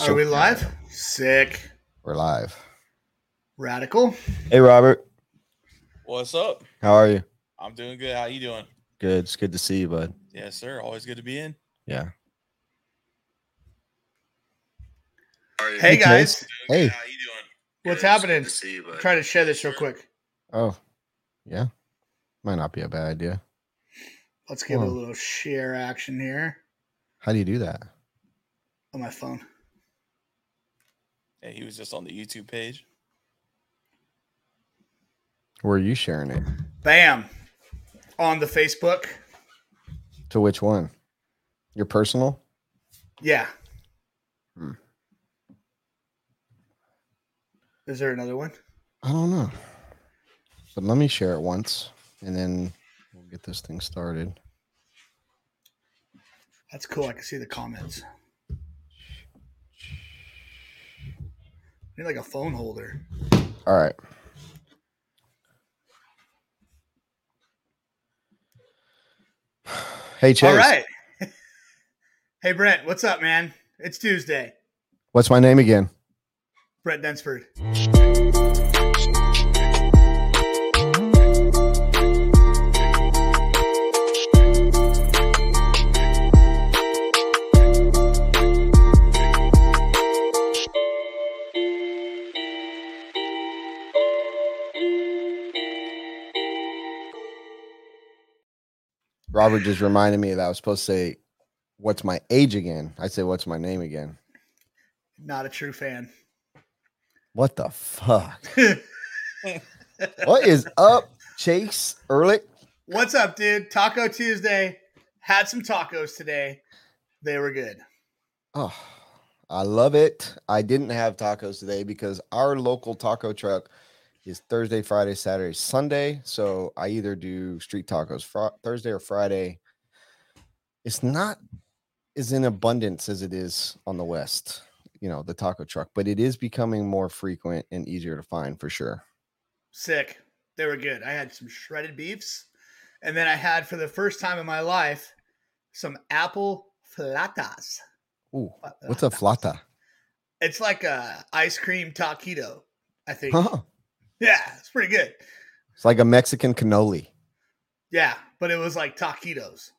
Are we live? Sick. We're live. Radical. Hey, Robert. What's up? How are you? I'm doing good. How you doing? Good. It's good to see you, bud. Yes, sir. Always good to be in. Yeah. Hey guys, Hey. How you doing? what's happening? Try to share this real quick. Oh, yeah. Might not be a bad idea. Let's give it a little share action here How do you do that? on my phone. Hey, he was just on the YouTube page. Where are you sharing it? Bam. On the Facebook. To which one? Your personal? Yeah. Hmm. Is there another one? I don't know. But let me share it once and then we'll get this thing started. That's cool. I can see the comments. Need like a phone holder. All right. Hey, Chase. All right. hey Brent, what's up, man? It's Tuesday. What's my name again? Brent Densford. Robert just reminded me that I was supposed to say, What's my age again? I say, What's my name again? Not a true fan. What the fuck? what is up, Chase Ehrlich? What's up, dude? Taco Tuesday. Had some tacos today. They were good. Oh, I love it. I didn't have tacos today because our local taco truck is Thursday, Friday, Saturday, Sunday. So I either do street tacos fr- Thursday or Friday. It's not as in abundance as it is on the West, you know, the taco truck, but it is becoming more frequent and easier to find for sure. Sick. They were good. I had some shredded beefs. And then I had, for the first time in my life, some apple flatas. Ooh, what's a flata? It's like a ice cream taquito, I think. Huh. Yeah, it's pretty good. It's like a Mexican cannoli. Yeah, but it was like taquitos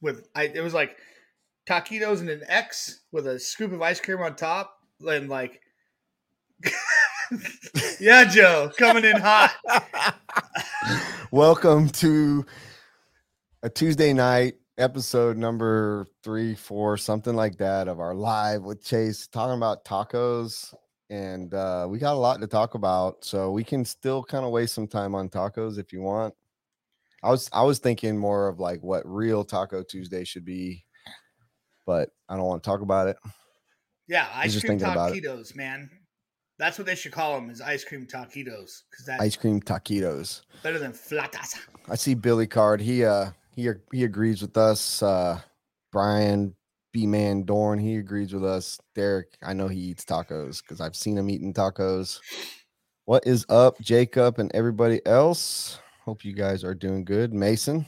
with I it was like taquitos and an X with a scoop of ice cream on top and like Yeah, Joe, coming in hot. Welcome to a Tuesday night episode number three, four, something like that of our live with Chase talking about tacos. And uh, we got a lot to talk about, so we can still kind of waste some time on tacos if you want. I was I was thinking more of like what real Taco Tuesday should be, but I don't want to talk about it. Yeah, ice just cream thinking about it. taquitos, man. That's what they should call them is ice cream taquitos because that's Ice cream taquitos. better than flatas. I see Billy Card. He uh he he agrees with us. Uh Brian B Man Dorn, he agrees with us. Derek, I know he eats tacos because I've seen him eating tacos. What is up, Jacob and everybody else? Hope you guys are doing good. Mason,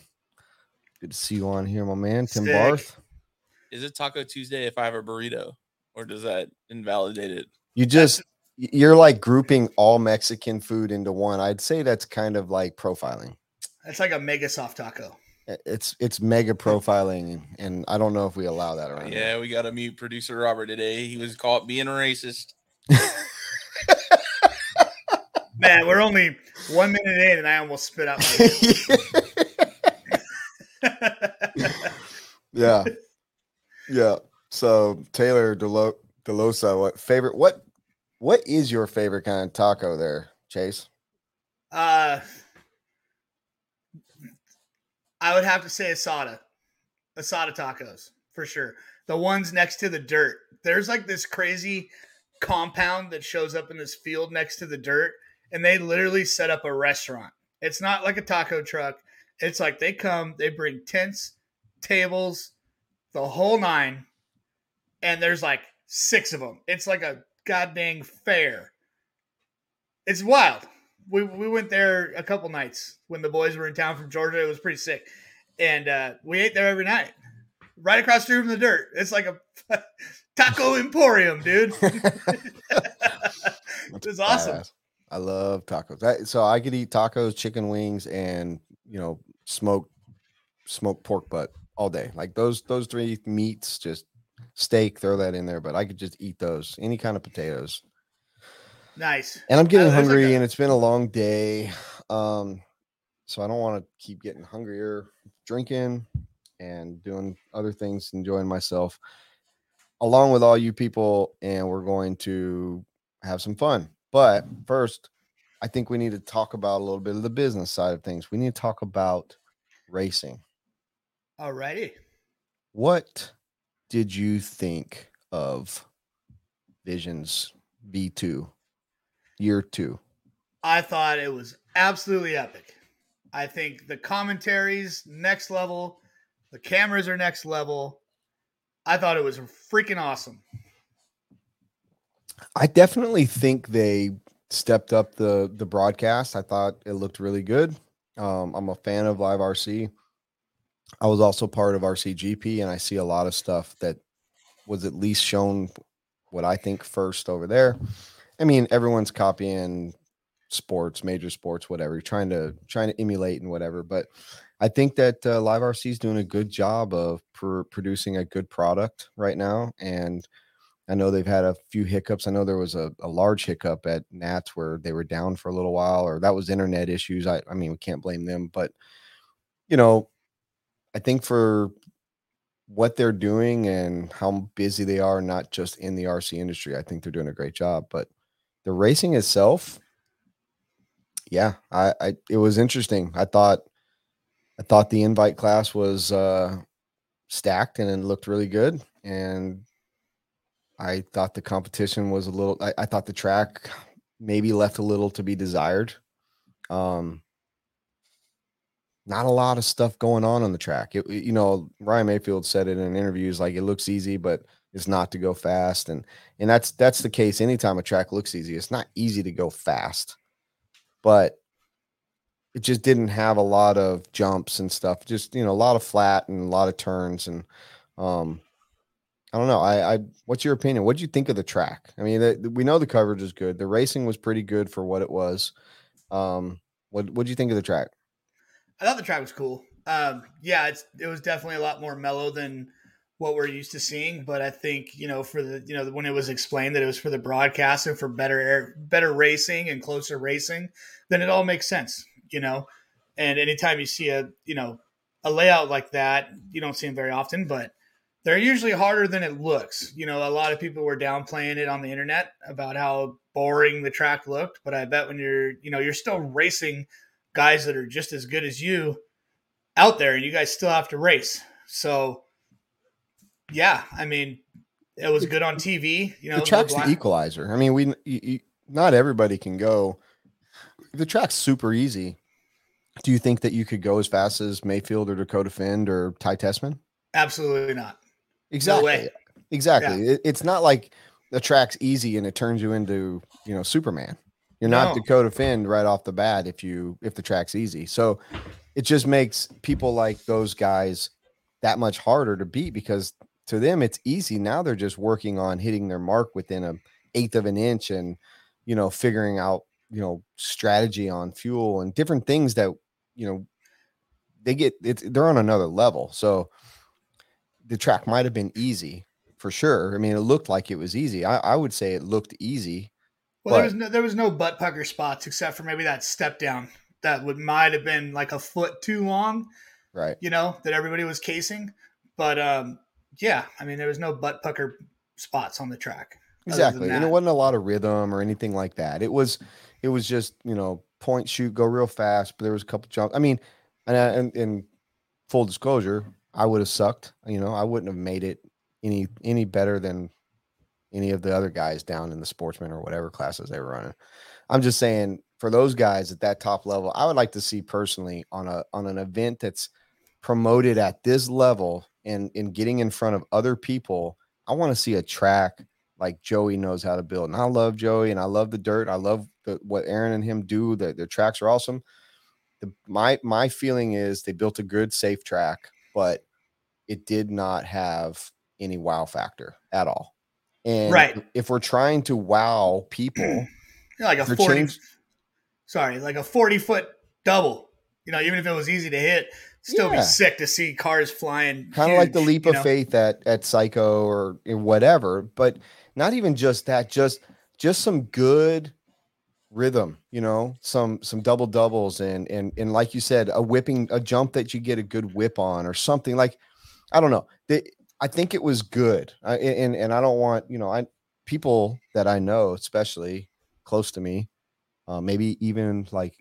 good to see you on here, my man. Tim Sick. Barth. Is it Taco Tuesday if I have a burrito, or does that invalidate it? You just you're like grouping all Mexican food into one. I'd say that's kind of like profiling. That's like a mega soft taco. I- It's it's mega profiling, and I don't know if we allow that around. here. Yeah, we got to mute producer Robert today. He was caught being a racist. Man, we're only one minute in and I almost spit out my yeah, yeah. So Taylor Delo- Delosa, what favorite? What what is your favorite kind of taco there, Chase? Uh, I would have to say Asada, Asada tacos for sure. The ones next to the dirt. There's like this crazy compound that shows up in this field next to the dirt, and they literally set up a restaurant. It's not like a taco truck. It's like they come, they bring tents, tables, the whole nine, and there's like six of them. It's like a goddamn fair. It's wild we we went there a couple nights when the boys were in town from Georgia. It was pretty sick, and uh, we ate there every night. right across the street from the dirt. It's like a taco emporium, dude. it's awesome. Badass. I love tacos. That- so I could eat tacos, chicken wings, and you know, smoked smoked pork butt all day. Like those those three meats, just steak, throw that in there. But I could just eat those. Any kind of potatoes. Nice. And I'm getting like hungry, a- and it's been a long day. Um, so I don't want to keep getting hungrier, drinking and doing other things, enjoying myself, along with all you people. And we're going to have some fun. But first, I think we need to talk about a little bit of the business side of things. We need to talk about racing. Alrighty. What did you think of Visions V2 year two? I thought it was absolutely epic. I think the commentaries next level, the cameras are next level. I thought it was freaking awesome. I definitely think they stepped up the the broadcast. I thought it looked really good. Um, I'm a fan of Live RC. I was also part of RCGP, and I see a lot of stuff that was at least shown what I think first over there. I mean, everyone's copying sports, major sports, whatever, trying to trying to emulate and whatever. But I think that uh, Live RC is doing a good job of pr- producing a good product right now, and I know they've had a few hiccups. I know there was a, a large hiccup at Nats where they were down for a little while, or that was internet issues. I, I mean, we can't blame them, but you know, I think for what they're doing and how busy they are, not just in the RC industry, I think they're doing a great job. But the racing itself, yeah, I, I it was interesting. I thought I thought the invite class was uh stacked and it looked really good. And I thought the competition was a little I, I thought the track maybe left a little to be desired. Um not a lot of stuff going on on the track. It, you know, Ryan Mayfield said it in interviews like it looks easy, but it's not to go fast, and and that's that's the case. Anytime a track looks easy, it's not easy to go fast, but it just didn't have a lot of jumps and stuff. Just you know, a lot of flat and a lot of turns, and um, I don't know. I, I what's your opinion? What do you think of the track? I mean, the, we know the coverage is good. The racing was pretty good for what it was. Um, what what do you think of the track? I thought the track was cool. Um, yeah, it's it was definitely a lot more mellow than what we're used to seeing. But I think you know for the you know when it was explained that it was for the broadcast and for better air, better racing and closer racing, then it all makes sense. You know, and anytime you see a you know a layout like that, you don't see them very often, but they're usually harder than it looks. You know, a lot of people were downplaying it on the internet about how boring the track looked, but I bet when you're you know you're still racing guys that are just as good as you out there and you guys still have to race. So yeah, I mean, it was good on TV, you know. the track's black- the equalizer. I mean, we you, you, not everybody can go. The track's super easy. Do you think that you could go as fast as Mayfield or Dakota Phend or Ty Tessman? Absolutely not. Exactly. way. Exactly. It, it's not like the track's easy and it turns you into you know Superman. You're not No. Dakota Phend right off the bat if you if the track's easy. So it just makes people like those guys that much harder to beat because to them it's easy. Now they're just working on hitting their mark within a eighth of an inch and you know figuring out you know strategy on fuel and different things that you know they get it's they're on another level. So the track might have been easy for sure. I mean, it looked like it was easy. I, I would say it looked easy. Well, there was no there was no butt pucker spots except for maybe that step down that would might have been like a foot too long, Right. you know, that everybody was casing. But um yeah, I mean there was no butt pucker spots on the track. Exactly. And it wasn't a lot of rhythm or anything like that. It was it was just, you know, point shoot, go real fast, but there was a couple jumps. I mean, and uh, and, and full disclosure, I would have sucked. You know, I wouldn't have made it any any better than any of the other guys down in the sportsman or whatever classes they were running. I'm just saying for those guys at that top level, I would like to see personally on a on an event that's promoted at this level and in getting in front of other people. I want to see a track like Joey knows how to build. And I love Joey and I love the dirt. I love the, what Aaron and him do. The, their tracks are awesome. The, my my feeling is they built a good safe track, but it did not have any wow factor at all. And Right. if we're trying to wow people, like a 40 changed- sorry like a 40 foot double you know even if it was easy to hit still Yeah. be sick to see cars flying kind of like the leap of know? faith at at Psycho or whatever, but not even just that, just just some good rhythm, you know, some some double doubles and and and like you said, a whipping a jump that you get a good whip on or something like I don't know. The, I think it was good. I, and and I don't want, you know, I people that I know, especially close to me, uh, maybe even like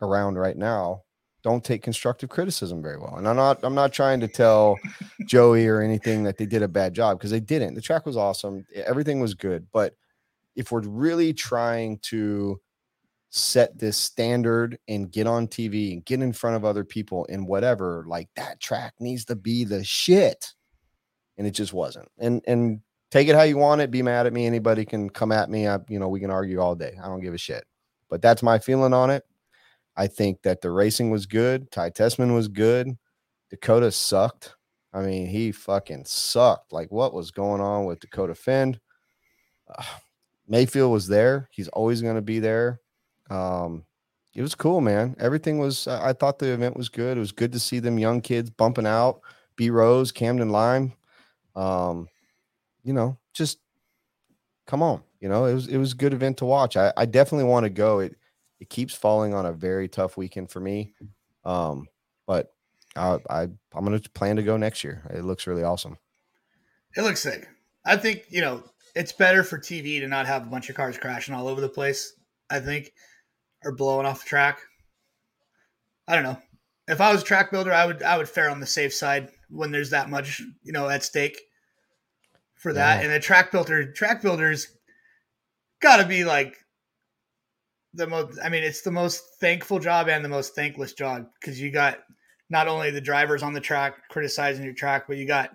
around right now, don't take constructive criticism very well. And I'm not I'm not trying to tell Joey or anything that they did a bad job because they didn't. The track was awesome. Everything was good. But if we're really trying to set this standard and get on TV and get in front of other people and whatever, like that track needs to be the shit. And it just wasn't. And and take it how you want it. Be mad at me. Anybody can come at me. I, you know, we can argue all day. I don't give a shit. But that's my feeling on it. I think that the racing was good. Ty Tessman was good. Dakota sucked. I mean, he fucking sucked. Like, what was going on with Dakota Phend? Uh, Mayfield was there. He's always going to be there. Um, it was cool, man. Everything was. I thought the event was good. It was good to see them young kids bumping out. B Rose, Camden Lime. Um, you know, just come on. You know, it was it was a good event to watch. I, I definitely want to go. It it keeps falling on a very tough weekend for me. Um, but I, I I'm gonna plan to go next year. It looks really awesome. it looks sick i think you know it's better for tv to not have a bunch of cars crashing all over the place i think or blowing off the track i don't know if i was a track builder i would i would fare on the safe side when there's that much you know at stake for that Yeah. and a track builder track builders gotta be like the most i mean it's the most thankful job and the most thankless job because you got not only the drivers on the track criticizing your track but you got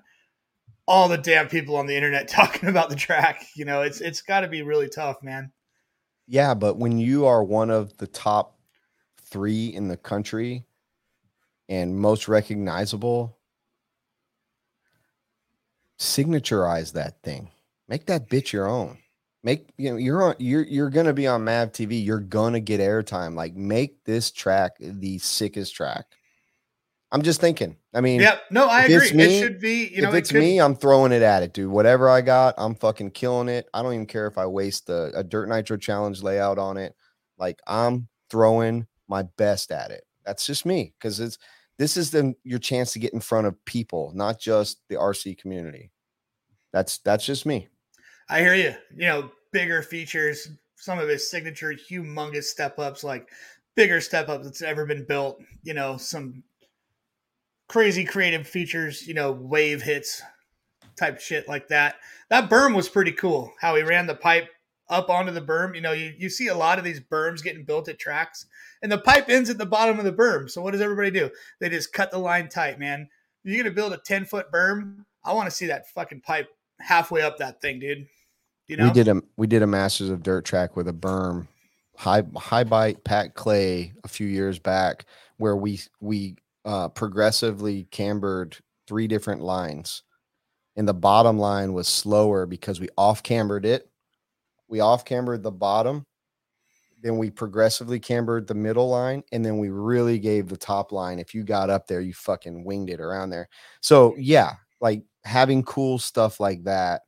all the damn people on the internet talking about the track you know it's it's got to be really tough man Yeah, but when you are one of the top three in the country and most recognizable, signaturize that thing. Make that bitch your own. Make you know you're on you're you're gonna be on Mav TV. You're gonna get airtime. Like make this track the sickest track. I'm just thinking. I mean, yep no i agree me- it should be you know if it it's could, me, I'm throwing it at it, dude. Whatever I got, I'm fucking killing it. I don't even care if I waste a, a Dirt Nitro Challenge layout on it. Like I'm throwing my best at it. That's just me because it's this is the your chance to get in front of people, not just the RC community. That's that's just me. I hear you. You know, bigger features, some of his signature humongous step ups, like bigger step ups that's ever been built. You know, some crazy creative features. You know, wave hits, type shit like that. That berm was pretty cool. How he ran the pipe up onto the berm. You know, you, you see a lot of these berms getting built at tracks, and the pipe ends at the bottom of the berm. So what does everybody do? They just cut the line tight, man. You're gonna build a ten foot berm. I want to see that fucking pipe halfway up that thing, dude. You know, We did a we did a Masters of Dirt track with a berm, high high bite Pat Clay a few years back, where we we uh, progressively cambered three different lines, and the bottom line was slower because we off cambered it. We off cambered the bottom, then we progressively cambered the middle line, and then we really gave the top line. If you got up there, you fucking winged it around there. So yeah, like having cool stuff like that.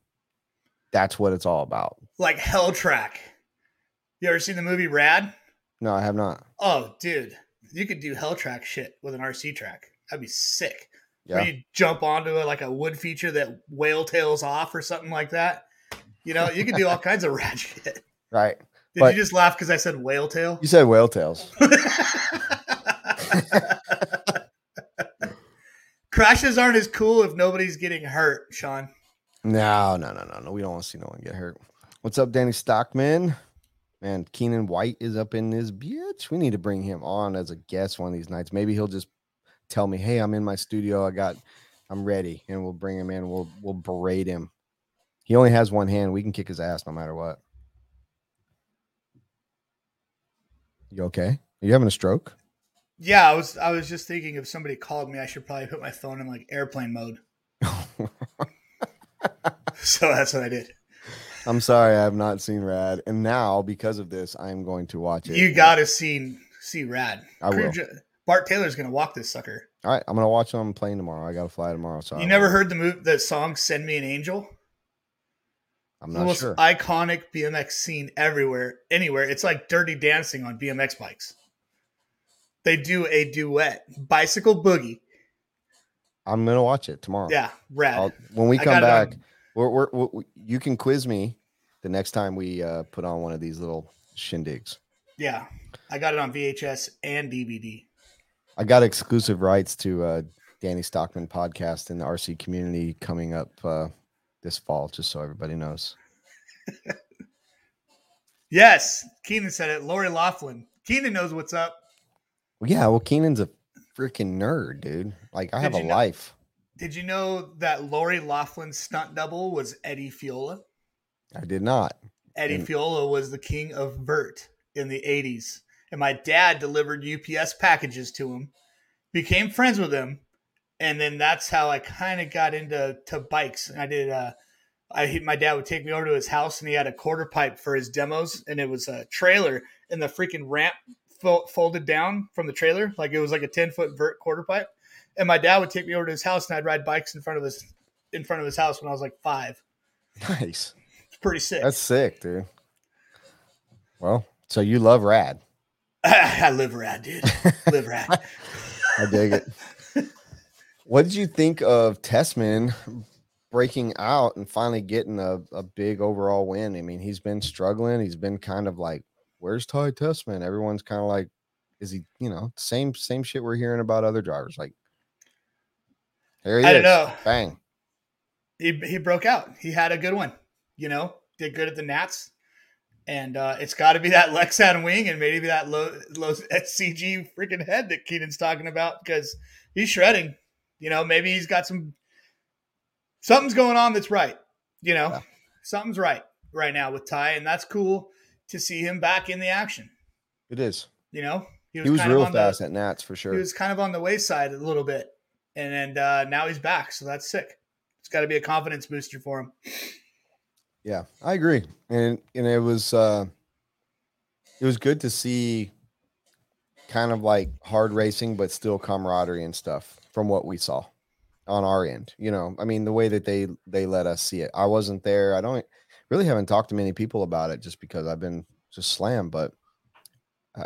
That's what it's all about. like Hell Track. You ever seen the movie Rad? No, I have not. Oh, dude, you could do Hell Track shit with an RC track. That'd be sick. Where Yeah. you jump onto it like a wood feature that whale tails off or something like that. You know, you could do all kinds of rad shit. Right. Did But- you just laugh because I said whale tail? You said whale tails. Crashes aren't as cool if nobody's getting hurt, Sean. No, no, no, no, no. We don't want to see no one get hurt. What's up, Danny Stockman? Man, Keenan White is up in this bitch. We need to bring him on as a guest one of these nights. Maybe he'll just tell me, "Hey, I'm in my studio. I got, I'm ready," and we'll bring him in. We'll we'll berate him. He only has one hand. We can kick his ass no matter what. You okay? Are you having a stroke? Yeah, I was I was just thinking if somebody called me, I should probably put my phone in like airplane mode. so that's what I did. I'm sorry, I have not seen Rad, and now because of this, I am going to watch it. You gotta see see Rad. I will. Bart Taylor's gonna walk this sucker. All right, I'm gonna watch it on the plane tomorrow. I got to fly tomorrow, so You never heard the move the song "Send Me an Angel"? I'm the not most sure. iconic BMX scene everywhere, anywhere. It's like Dirty Dancing on BMX bikes. They do a duet, bicycle boogie. I'm gonna watch it tomorrow. Yeah, rad. I'll, when we come back, we're, we're, we you can quiz me the next time we uh, put on one of these little shindigs. yeah, I got it on VHS and DVD. I got exclusive rights to uh, Danny Stockman podcast in the RC community coming up uh, this fall, just so everybody knows. Yes, Keenan said it. Lori Loughlin. Keenan knows what's up. Well, yeah, well, Keenan's a freaking nerd, dude. Like, I have a know- life. Did you know that Lori Loughlin's stunt double was Eddie Fiola? I did not. Eddie And- Fiola was the king of vert in the 80s. And my dad delivered UPS packages to him, became friends with him, and then that's how I kind of got into to bikes. And I did uh I he- my dad would take me over to his house and he had a quarter pipe for his demos and it was a trailer and the freaking ramp fo- folded down from the trailer like it was like a 10 foot vert quarter pipe. And my dad would take me over to his house and I'd ride bikes in front of his in front of his house when I was like 5. Nice. It's pretty sick. That's sick, dude. Well, so you love rad. I live rad, dude. Live rad. I dig it. what did you think of Tessman breaking out and finally getting a, a big overall win? I mean, he's been struggling. He's been kind of like, where's Ty Tessman? Everyone's kind of like, is he, you know, same same shit we're hearing about other drivers. Like, here he I is. don't know. Bang. He he broke out. He had a good one. You know, did good at the Nats, and uh, it's got to be that Lexan wing and maybe that low low SCG freaking head that Keenan's talking about because he's shredding. You know, maybe he's got some something's going on that's right. You know, Yeah. something's right right now with Ty, and that's cool to see him back in the action. It is. You know, He was kind of real on the- fast at Nats for sure. he was kind of on the wayside a little bit, and and uh, now he's back, so that's sick. It's got to be a confidence booster for him. Yeah, I agree. And and it was uh it was good to see kind of like hard racing but still camaraderie and stuff from what we saw on our end. You know, I mean the way that they they let us see it. I wasn't there. I don't really haven't talked to many people about it just because I've been just slammed, but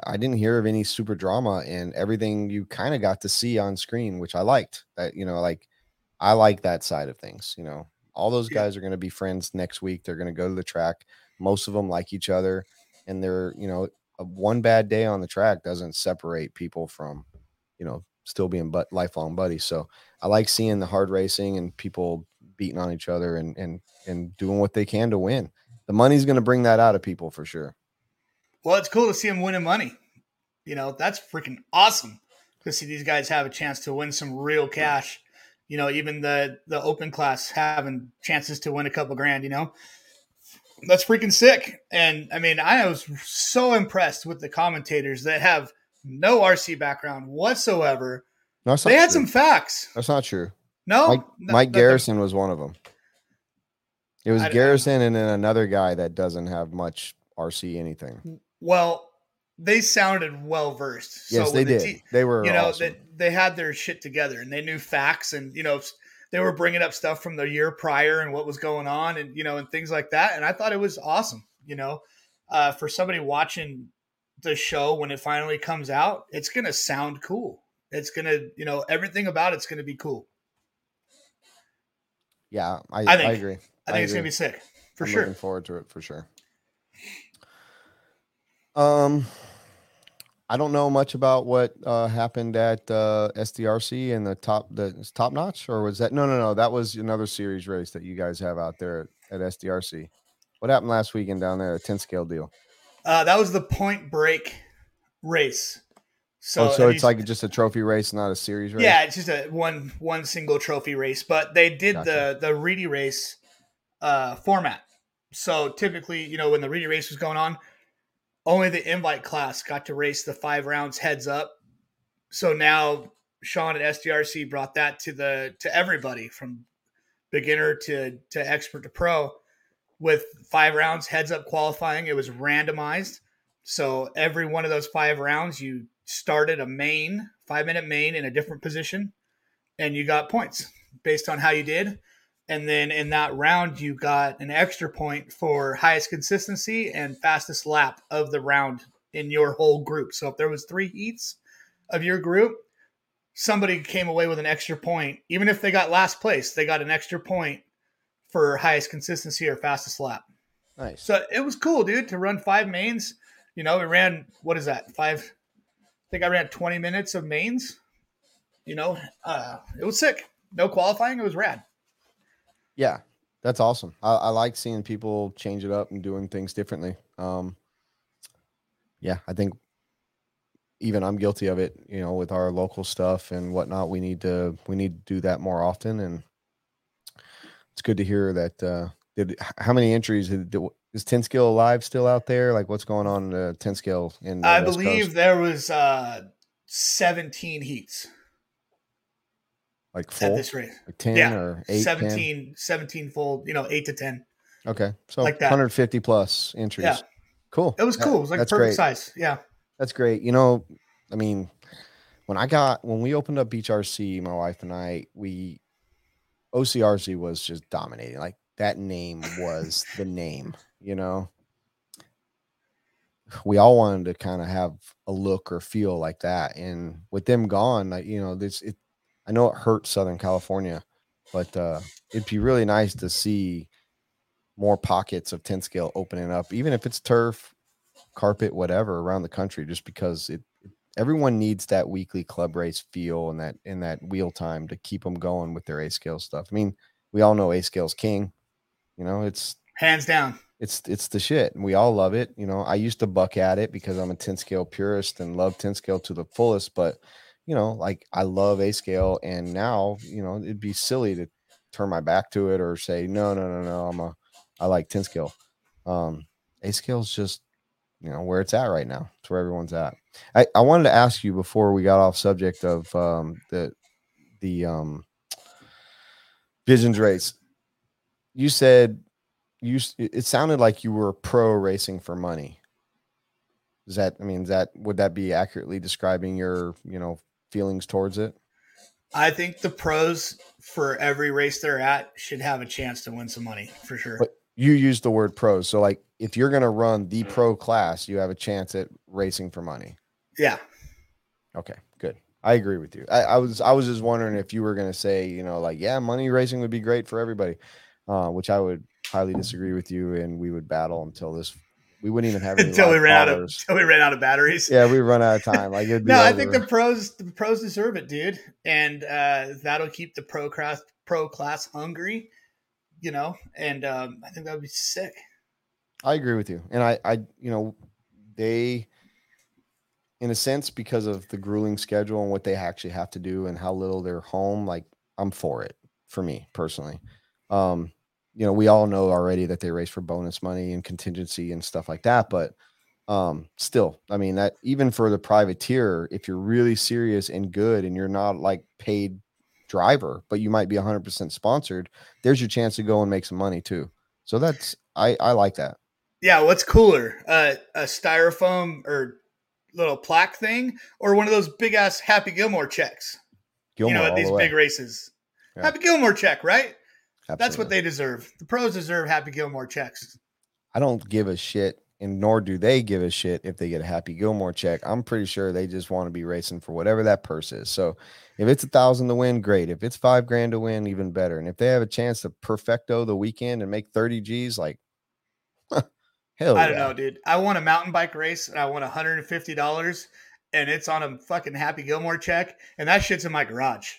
I- didn't hear of any super drama and everything you kind of got to see on screen, which I liked. That you know, like I like that side of things, you know all those guys are going to be friends next week they're going to go to the track most of them like each other and they're you know a one bad day on the track doesn't separate people from you know still being but lifelong buddies so i like seeing the hard racing and people beating on each other and and and doing what they can to win the money's going to bring that out of people for sure Well, it's cool to see them winning money. You know, that's freaking awesome to see these guys have a chance to win some real cash. You know, even the the open class having chances to win a couple grand. You know, that's freaking sick. And I mean, I was so impressed with the commentators that have no RC background whatsoever. no, They had true. some facts. that's not true No, mike, No, mike no, no. garrison was one of them it was I- I- garrison and then another guy that doesn't have much rc anything Well, they sounded well versed. Yes, when they the did. te- they were you know awesome. they, they had their shit together and they knew facts and you know they were bringing up stuff from the year prior and what was going on and you know and things like that and i thought it was awesome you know uh, for somebody watching the show when it finally comes out it's gonna sound cool it's gonna you know everything about it's gonna be cool yeah, I, I I, agree. i think I it's gonna be sick for I'm sure Looking forward to it for sure. Um, I don't know much about what uh, happened at uh, SDRC and the top the top notch, or was that no no no that was another series race that you guys have out there at SDRC. What happened last weekend down there? A ten scale deal. uh, that was the point break race so, So, oh, so it's like just a trophy race, not a series race. Yeah, it's just a one one single trophy race, but they did Gotcha. the the Reedy race uh, format. So typically, you know, when the Reedy race was going on, only the invite class got to race the five rounds heads up. So now Sean at SDRC brought that to the to everybody from beginner to to expert to pro with five rounds heads up qualifying. It was randomized. So every one of those five rounds, you started a main, five minute main in a different position, and you got points based on how you did. And then in that round, you got an extra point for highest consistency and fastest lap of the round in your whole group. So if there was three heats of your group, somebody came away with an extra point. Even if they got last place, they got an extra point for highest consistency or fastest lap. Nice. So it was cool, dude, to run five mains. You know, we ran what is that? Five. I think I ran 20 minutes of mains. You know, uh, it was sick. No qualifying. It was rad. Yeah, that's awesome. I, I like seeing people change it up and doing things differently. Um, yeah, I think even I'm guilty of it. You know, with our local stuff and whatnot, we need to we need to do that more often. And it's good to hear that. Uh, did how many entries did, is ten scale alive still out there? Like, what's going on in the ten scale in? the I West believe Coast? there was uh, 17 heats like full? at this race. like ten Yeah, or eight, 10? 17, 17 fold, you know, eight to 10. Okay, so like that. 150 plus entries. Yeah. Cool. It was cool. It was like that's perfect great. size. Yeah. That's great. You know, I mean, when I got when we opened up Beach RC, my wife and I, we OCRC was just dominating. Like that name was the name, you know. We all wanted to kind of have a look or feel like that. And with them gone, like, you know, this it I know it hurts Southern California, but uh it'd be really nice to see more pockets of 10 scale opening up, even if it's turf, carpet, whatever, around the country, just because it everyone needs that weekly club race feel and that in that wheel time to keep them going with their A scale stuff. I mean, we all know A scale's king. You know, it's Hands down. It's it's the shit. And we all love it you know. I used to buck at it because i'm a 10 scale purist and love 10 scale to the fullest but you know like i love a scale and now you know it'd be silly to turn my back to it or say no no no no i'm a i like 10 scale. Um a scale's just you know where it's at right now. It's where everyone's at. I i wanted to ask you before we got off subject of um the the um visions race. You said you it sounded like you were pro racing for money. Is that i mean is that would that be accurately describing your you know feelings towards it? I think the pros for every race they're at should have a chance to win some money for sure. But- you use the word pros so like if you're going to run the pro class you have a chance at racing for money. Yeah. okay good. I agree with you. I, I was i was just wondering if you were going to say you know like yeah money racing would be great for everybody uh, which i would highly disagree with you and we would battle until this we wouldn't even have any Until we ran out of until we ran out of batteries. yeah we run out of time like it'd be No, I think the pros the pros deserve it, dude. And uh that'll keep the pro class pro class hungry, you know, and um I think that would be sick. I agree with you. And I, I, you know, they, in a sense, because of the grueling schedule and what they actually have to do and how little they're home, like I'm for it for me personally. Um, you know, we all know already that they race for bonus money and contingency and stuff like that, but um still i mean that even for the privateer if you're really serious and good and you're not like paid driver but you might be 100% sponsored there's your chance to go and make some money too so that's i i like that Yeah, what's cooler? Uh, a styrofoam or little plaque thing or one of those big ass Happy Gilmore checks. Gilmore you know, at these way. big races. Yeah. Happy Gilmore check, right? That's what they deserve. The pros deserve Happy Gilmore checks. I don't give a shit, and nor do they give a shit if they get a Happy Gilmore check. I'm pretty sure they just want to be racing for whatever that purse is. So if it's a thousand to win, great. If it's five grand to win, even better. And if they have a chance to perfecto the weekend and make 30 G's, like hell I don't yeah. know, dude. I won a mountain bike race and I won $150 and it's on a fucking Happy Gilmore check and that shit's in my garage.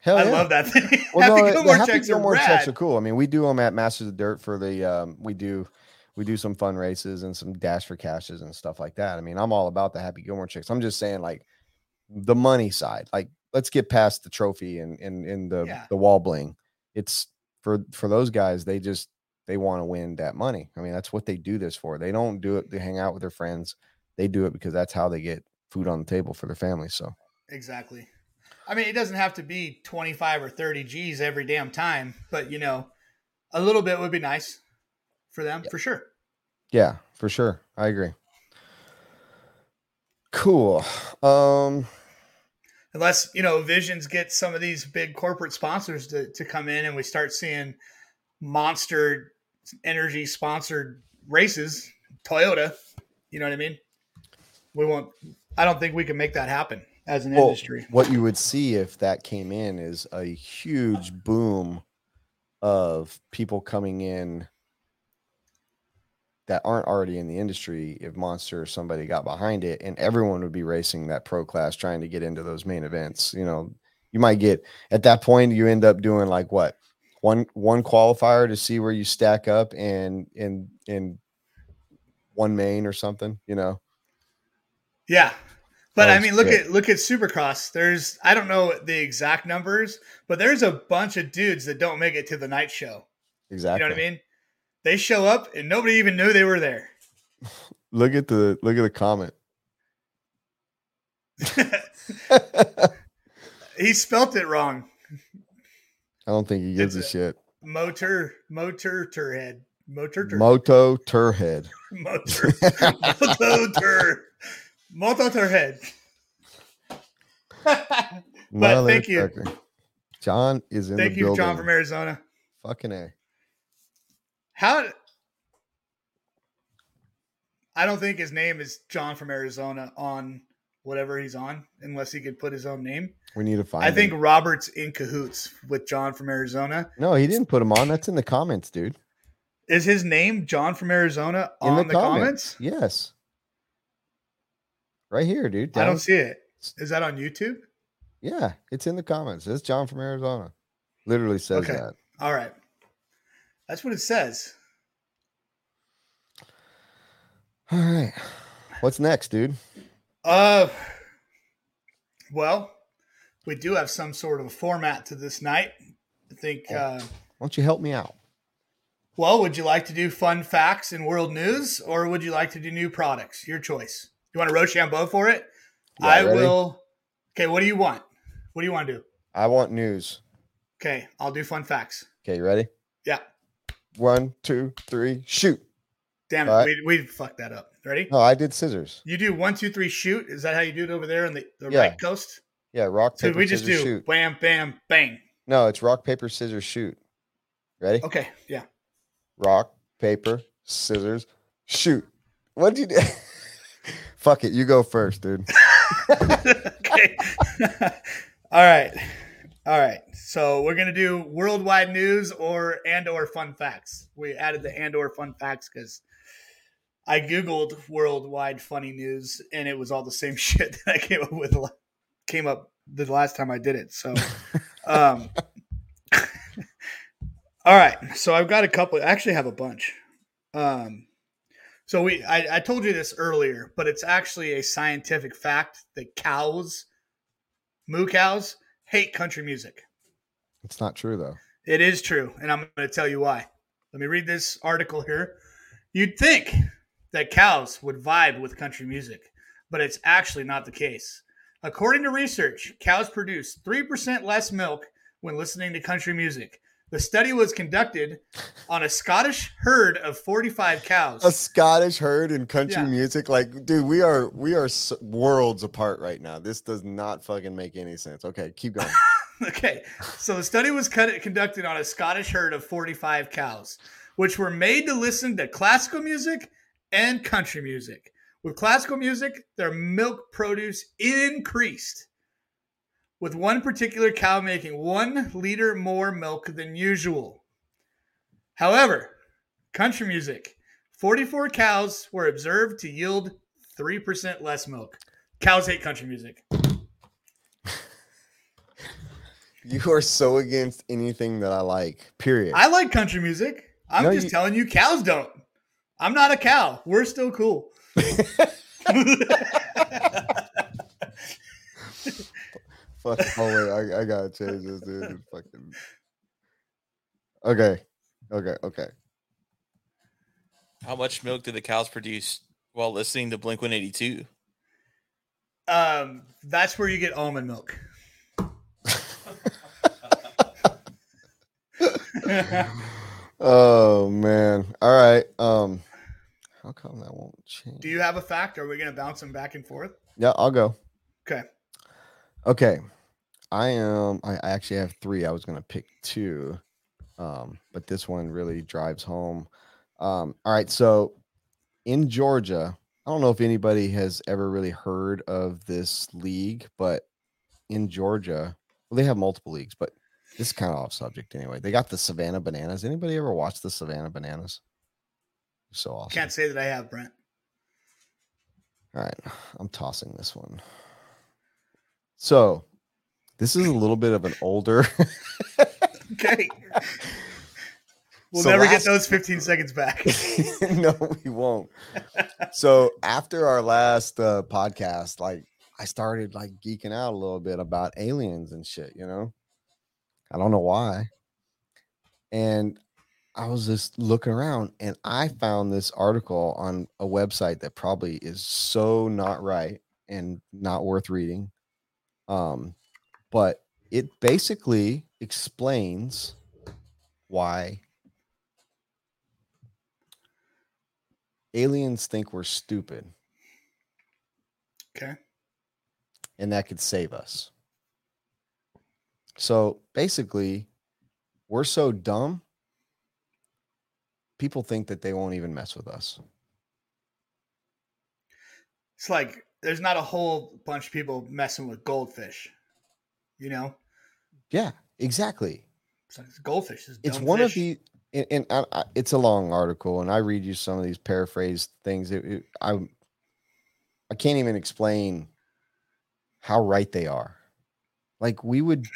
Hell I yeah. love that thing. Well, Happy no, Gilmore the Happy checks Gilmore are checks are cool. I mean, we do them at Masters of Dirt for the um, we do we do some fun races and some dash for caches and stuff like that. I mean, I'm all about the Happy Gilmore checks. I'm just saying, like the money side. Like, let's get past the trophy and and, and the Yeah. the wall bling. It's for for those guys. They just they want to win that money. I mean, that's what they do this for. They don't do it to hang out with their friends. They do it because that's how they get food on the table for their family. So Exactly. I mean, it doesn't have to be 25 or 30 G's every damn time, but you know, a little bit would be nice for them for sure. Yeah, for sure. I agree. Cool. Um, Unless, you know, Visions get some of these big corporate sponsors to, to come in and we start seeing monster energy sponsored races, Toyota, you know what I mean? We won't, I don't think we can make that happen as an well, industry. what you would see if that came in is a huge boom of people coming in that aren't already in the industry if monster or somebody got behind it and everyone would be racing that pro class trying to get into those main events you know you might get at that point you end up doing like what one one qualifier to see where you stack up and in in one main or something you know Yeah. But I mean, look at look at Supercross. There's I don't know the exact numbers, but there's a bunch of dudes that don't make it to the night show. exactly You know what I mean? They show up and nobody even knew they were there. look at the look at the comment he spelt it wrong. i don't think he gives It's a- shit Motor, motor, turhead, motor, tur, moto turhead motor, moto, tur, moto, turhead. But thank you. John is in Thank you, building. John from Arizona. Fucking a. How? I don't think his name is John from Arizona on whatever he's on, unless he could put his own name. We need to find. I think. Robert's in cahoots with John from Arizona. no, he didn't put him on. That's in the comments, dude. Is his name John from Arizona In on the, the, comments. comments? Yes. Right here, dude. I don't see it. Is that on YouTube? Yeah, it's in the comments. It's John from Arizona. Literally says Okay. that. All right. That's what it says. All right. What's next, dude? Uh, well, we do have some sort of a format to this night. I think. Uh, Why don't you help me out? well, would you like to do fun facts and world news, or would you like to do new products? Your choice. You want a Rochambeau for it? Yeah, I ready? will. Okay, what do you want? What do you want to do? I want news. Okay, I'll do fun facts. Okay, you ready? Yeah. One, two, three, shoot. Damn it, right. we, we fucked that up. Ready? No, I did scissors. You do one, two, three, shoot. Is that how you do it over there on the, the Yeah. right coast? Yeah, rock, So paper, we just scissors, do shoot. bam, bam, bang. No, it's rock, paper, scissors, shoot. Ready? Okay, yeah. Rock, paper, scissors, shoot. What did you do? Fuck it. You go first, dude. okay. All right. All right. So we're gonna do worldwide news or and or fun facts. We added the and or fun facts because I googled worldwide funny news and it was all the same shit that I came up with came up the last time I did it. So um all right. So I've got a couple I actually have a bunch. Um so we I, I told you this earlier, but it's actually a scientific fact that cows, moo cows, hate country music. It's not true though. It is true, and I'm going to tell you why. Let me read this article here. You'd think that cows would vibe with country music, but it's actually not the case. According to research, cows produce 3% less milk when listening to country music. The study was conducted on a Scottish herd of 45 cows. A Scottish herd in country Yeah. music, like, dude, we are we are worlds apart right now. This does not fucking make any sense. Okay, keep going. Okay, so the study was cut, conducted on a Scottish herd of 45 cows, which were made to listen to classical music and country music. With classical music, their milk produce increased, with one particular cow making one liter more milk than usual. However, country music, 44 cows were observed to yield 3% less milk. Cows hate country music. you are so against anything that I like. Period. I like country music. I'm No, just you- telling you, cows don't. I'm not a cow. We're still cool. Fuck. Oh wait, I, I gotta change this, dude. Fucking. Okay. Okay. Okay. How much milk did the cows produce while listening to Blink One Eighty Two? Um, that's where you get almond milk. oh man! All right. Um, how come that won't change? Do you have a fact? Are we gonna bounce them back and forth? Yeah, I'll go. Okay. Okay. I am I actually have three. I was gonna pick two. Um, but this one really drives home. Um, all right, so in Georgia, I don't know if anybody has ever really heard of this league, but in Georgia, well, they have multiple leagues, but this is kind of off subject anyway. They got the Savannah Bananas. Anybody ever watch the Savannah Bananas? So awesome. Can't say that I have, Brent. All right, I'm tossing this one. So, this is a little bit of an older. Okay. We'll So never get those 15 seconds back. no, we won't. So after our last uh, podcast, like I started like geeking out a little bit about aliens and shit. You know, I don't know why. And I was just looking around, and I found this article on a website that probably is so not right and not worth reading. Um, but it basically explains why aliens think we're stupid Okay. and that could save us. So basically, we're so dumb, people think that they won't even mess with us. It's like there's not a whole bunch of people messing with goldfish. You know? Yeah, exactly. It's goldfish is It's one of the, and, and I, I, it's a long article, and I read you some of these paraphrased things. It, it, I, I can't even explain how right they are. Like we would,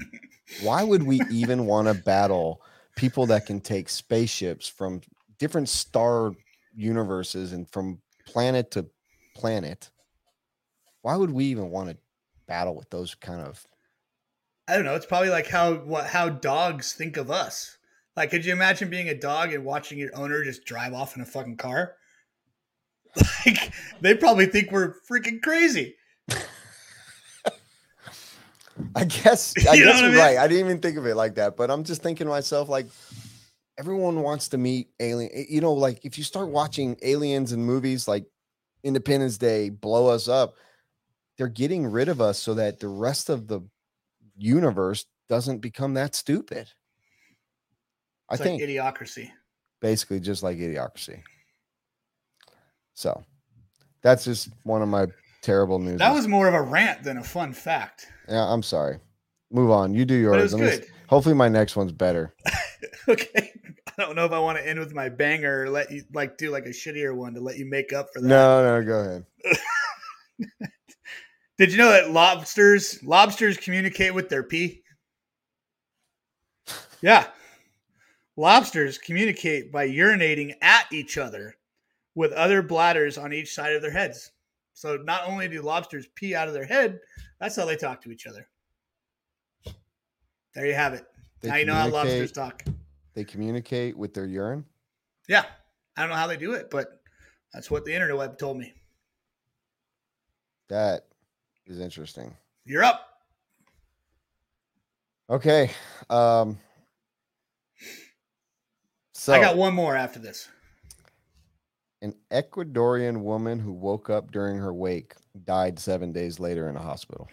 why would we even want to battle people that can take spaceships from different star universes and from planet to planet? Why would we even want to battle with those kind of? I don't know. It's probably like how what how dogs think of us. Like, could you imagine being a dog and watching your owner just drive off in a fucking car? Like, they probably think we're freaking crazy. I guess I You guess you're mean? right. I didn't even think of it like that, but I'm just thinking to myself like everyone wants to meet alien. eh, You know, like if you start watching aliens and movies like Independence Day blow us up, they're getting rid of us so that the rest of the universe doesn't become that stupid. I It's think like idiocracy. basically just like idiocracy. So that's just one of my terrible news. That was more of a rant than a fun fact. yeah. I'm sorry. Move on. You do yours. But it was Let me good. Hopefully, my next one's better. okay. I don't know if I want to end with my banger or let you like do like a shittier one to let you make up for that. No, no, go ahead. Did you know that lobsters lobsters communicate with their pee? Yeah. Lobsters communicate by urinating at each other with other bladders on each side of their heads. So not only do lobsters pee out of their head, that's how they talk to each other. There you have it. They now you know how lobsters talk. They communicate with their urine. Yeah. I don't know how they do it, but that's what the internet web told me. That is interesting. You're up. Okay. Um. So I got one more after this. an Ecuadorian woman who woke up during her wake died seven days later in a hospital.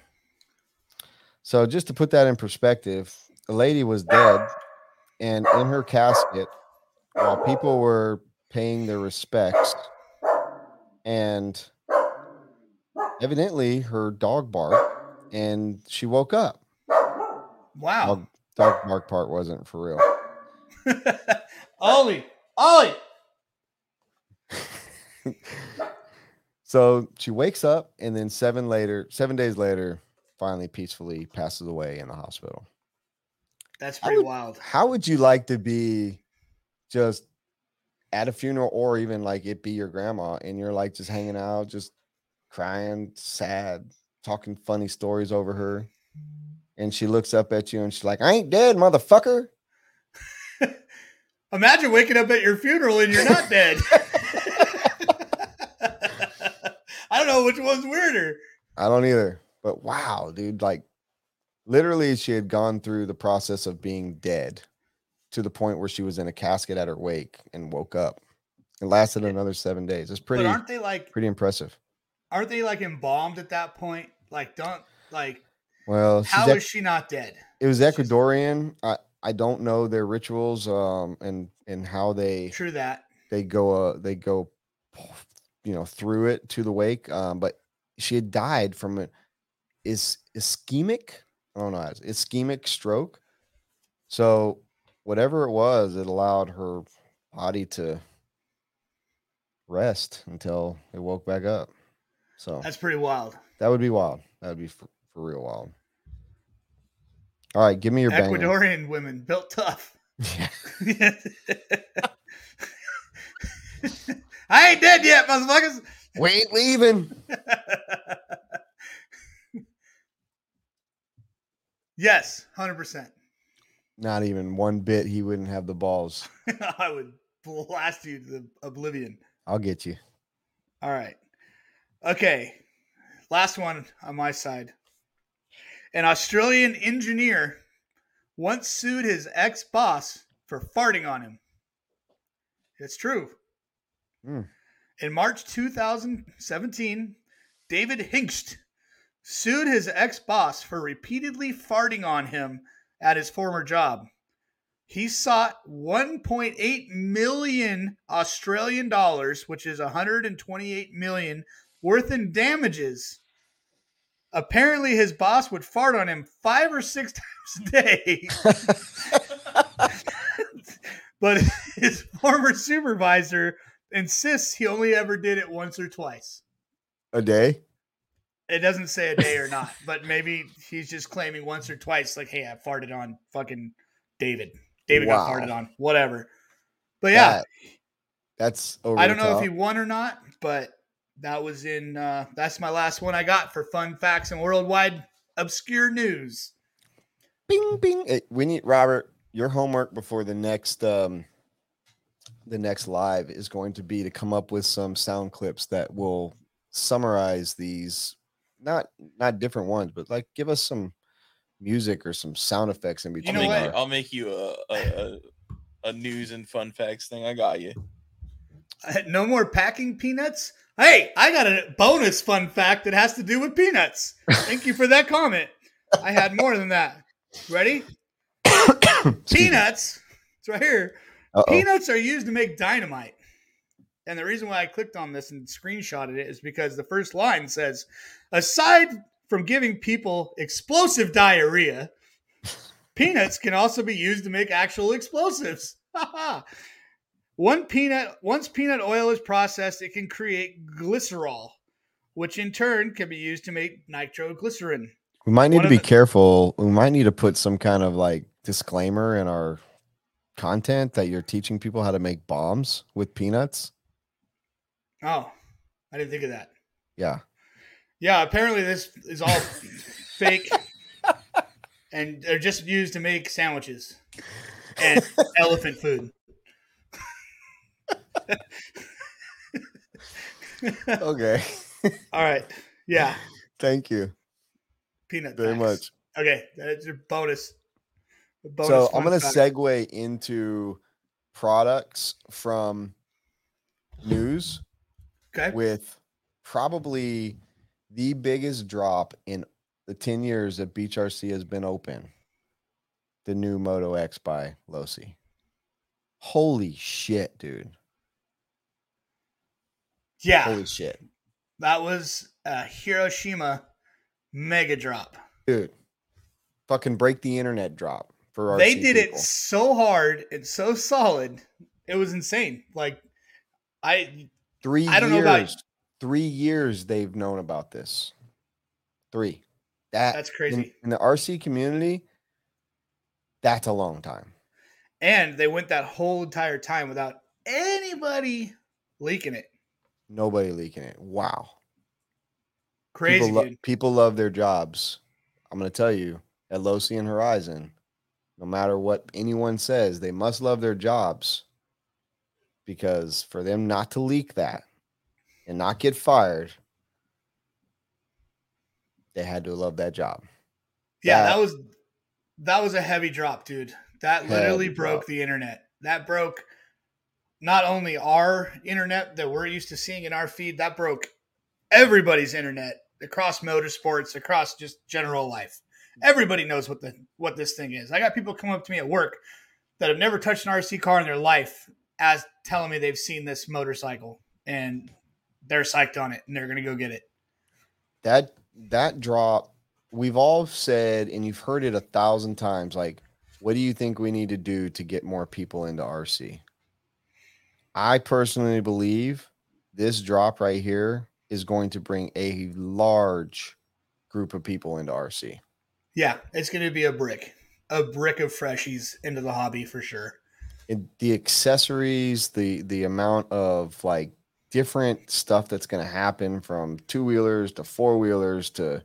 So just to put that in perspective, the lady was dead, and in her casket, while people were paying their respects, and evidently her dog barked, and she woke up. Wow. Dog, dog bark part wasn't for real. Ollie, Ollie. So she wakes up, and then seven later, seven days later, finally peacefully passes away in the hospital. That's pretty would- wild. How would you like to be just at a funeral, or even like it be your grandma, and you're like just hanging out, just crying, sad, talking funny stories over her, and she looks up at you and she's like, "I ain't dead, motherfucker." Imagine waking up at your funeral and you're not dead. I don't know which one's weirder. I don't either. But wow, dude, like literally she had gone through the process of being dead to the point where she was in a casket at her wake and woke up. It lasted another seven days. It's pretty but aren't they like pretty impressive. Aren't they like embalmed at that point? Like don't like Well, how is she not dead? it was Ecuadorian. I I don't know their rituals um and and how they True that. they go uh they go you know through it to the wake um but she had died from an is ischemic i don't know ischemic stroke so whatever it was it allowed her body to rest until it woke back up so That's pretty wild. that would be wild that would be for, for real wild all right give me your. Ecuadorian women built tough. Yeah. I ain't dead yet, motherfuckers. we ain't leaving yes, hundred percent. not even one bit he wouldn't have the balls I would blast you to the oblivion. i'll get you All right. Okay. Last one on my side. An Australian engineer once sued his ex boss for farting on him. It's true. Hmm. In March 2017, David Hingst sued his ex boss for repeatedly farting on him at his former job. He sought 1.8 million Australian dollars, which is 128 million, worth in damages. Apparently, his boss would fart on him five or six times a day, but his former supervisor insists he only ever did it once or twice. a day It doesn't say a day or not, but maybe he's just claiming once or twice, like, "Hey, I farted on fucking David. David got farted on. Whatever." But yeah, That- that's over I don't know if he won or not, but that was in. uh That's my last one I got for fun facts and worldwide obscure news. Bing bing. Hey, we need Robert. Your homework before the next um the next live is going to be to come up with some sound clips that will summarize these not not different ones, but like give us some music or some sound effects in between. You know I'll, make what? you, I'll make you a, a, a, a news and fun facts thing. I got you. No more packing peanuts. Hey, I got a bonus fun fact that has to do with peanuts. Thank you for that comment. I had more than that. Ready? Peanuts. It's right here. Uh-oh. Peanuts are used to make dynamite. And the reason why I clicked on this and screenshotted it is because the first line says, aside from giving people explosive diarrhea, peanuts can also be used to make actual explosives. One peanut, once peanut oil is processed, it can create glycerol, which in turn can be used to make nitroglycerin. We might need one to be the- careful. We might need to put some kind of like disclaimer in our content that you're teaching people how to make bombs with peanuts. Oh, I didn't think of that. Yeah. Yeah, apparently this is all fake, and they're just used to make sandwiches and elephant food. Okay. All right, yeah, Thank you peanut. very facts. much. Okay, that's your bonus. Bonus so I'm going to segue into products from news Okay, with probably the biggest drop in the 10 years that Beach RC has been open. The new Moto X by Losi. Holy shit, dude. Yeah, Holy shit. that was a Hiroshima mega drop. Dude. Fucking break the internet drop for they did people. it so hard and so solid, it was insane. Like, I 3 I don't years. know about- 3 years they've known about this. 3. That that's in, crazy. in the RC community that's a long time. And they went that whole entire time without anybody leaking it. Nobody leaking it. Wow. Crazy, people, lo- people love their jobs. I'm going to tell you at Losi and Horizon, no matter what anyone says, they must love their jobs because for them not to leak that and not get fired, they had to love that job. Yeah, that- that was that was a heavy drop, dude. That literally broke drop. the internet. That broke not only our internet that we're used to seeing in our feed, that broke everybody's internet across motorsports, across just general life. Everybody knows what the what this thing is. I got people come up to me at work that have never touched an RC car in their life as telling me they've seen this motorcycle and they're psyched on it and they're gonna go get it. that that drop we've all said and you've heard it a thousand times like what do you think we need to do to get more people into rc i personally believe this drop right here is going to bring a large group of people into rc Yeah, it's gonna be a brick. A brick of freshies into the hobby for sure. and the accessories the the amount of like different stuff that's going to happen from two wheelers to four wheelers to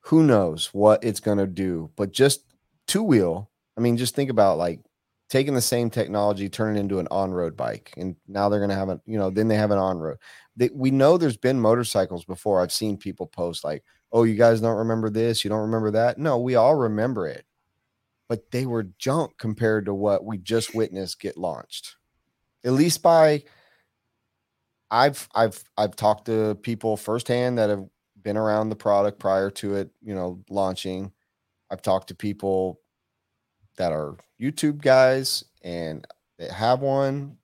who knows what it's going to do but just two wheel i mean just think about like taking the same technology turning it into an on-road bike and now they're going to have a you know then they have an on-road they, we know there's been motorcycles before i've seen people post like oh you guys don't remember this you don't remember that no we all remember it but they were junk compared to what we just witnessed get launched. At least by I've I've I've talked to people firsthand that have been around the product prior to it, you know, launching. I've talked to people that are YouTube guys and that have one.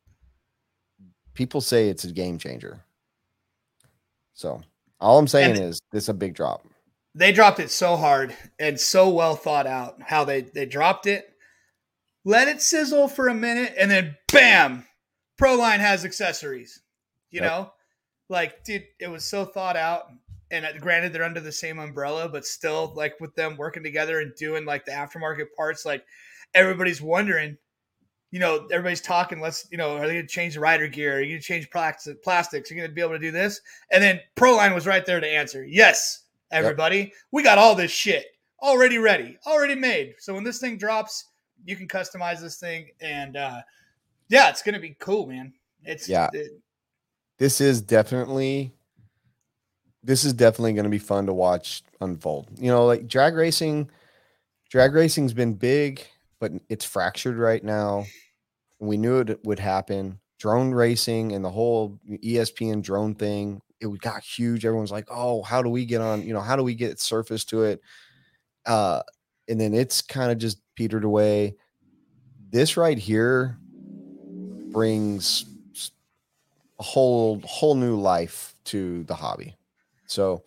People say it's a game changer. So all I'm saying And- is this is a big drop. they dropped it so hard and so well thought out how they they dropped it let it sizzle for a minute and then bam proline has accessories you Yep. know like dude it was so thought out and uh, granted they're under the same umbrella but still like with them working together and doing like the aftermarket parts like everybody's wondering you know everybody's talking let's you know are they going to change the rider gear are you going to change plastic, plastics are you going to be able to do this and then proline was right there to answer yes everybody. We got all this shit already ready, already made. So when this thing drops, you can customize this thing, and uh, yeah, it's gonna be cool, man. It's Yeah. it- this is definitely this is definitely going to be fun to watch unfold. You know, like drag racing, drag racing's been big, but it's fractured right now. We knew it would happen. Drone racing and the whole ESPN drone thing, it got huge. Everyone's like, "Oh, how do we get on? You know, how do we get surface to it?" Uh, and then it's kind of just petered away. This right here brings a whole whole new life to the hobby. So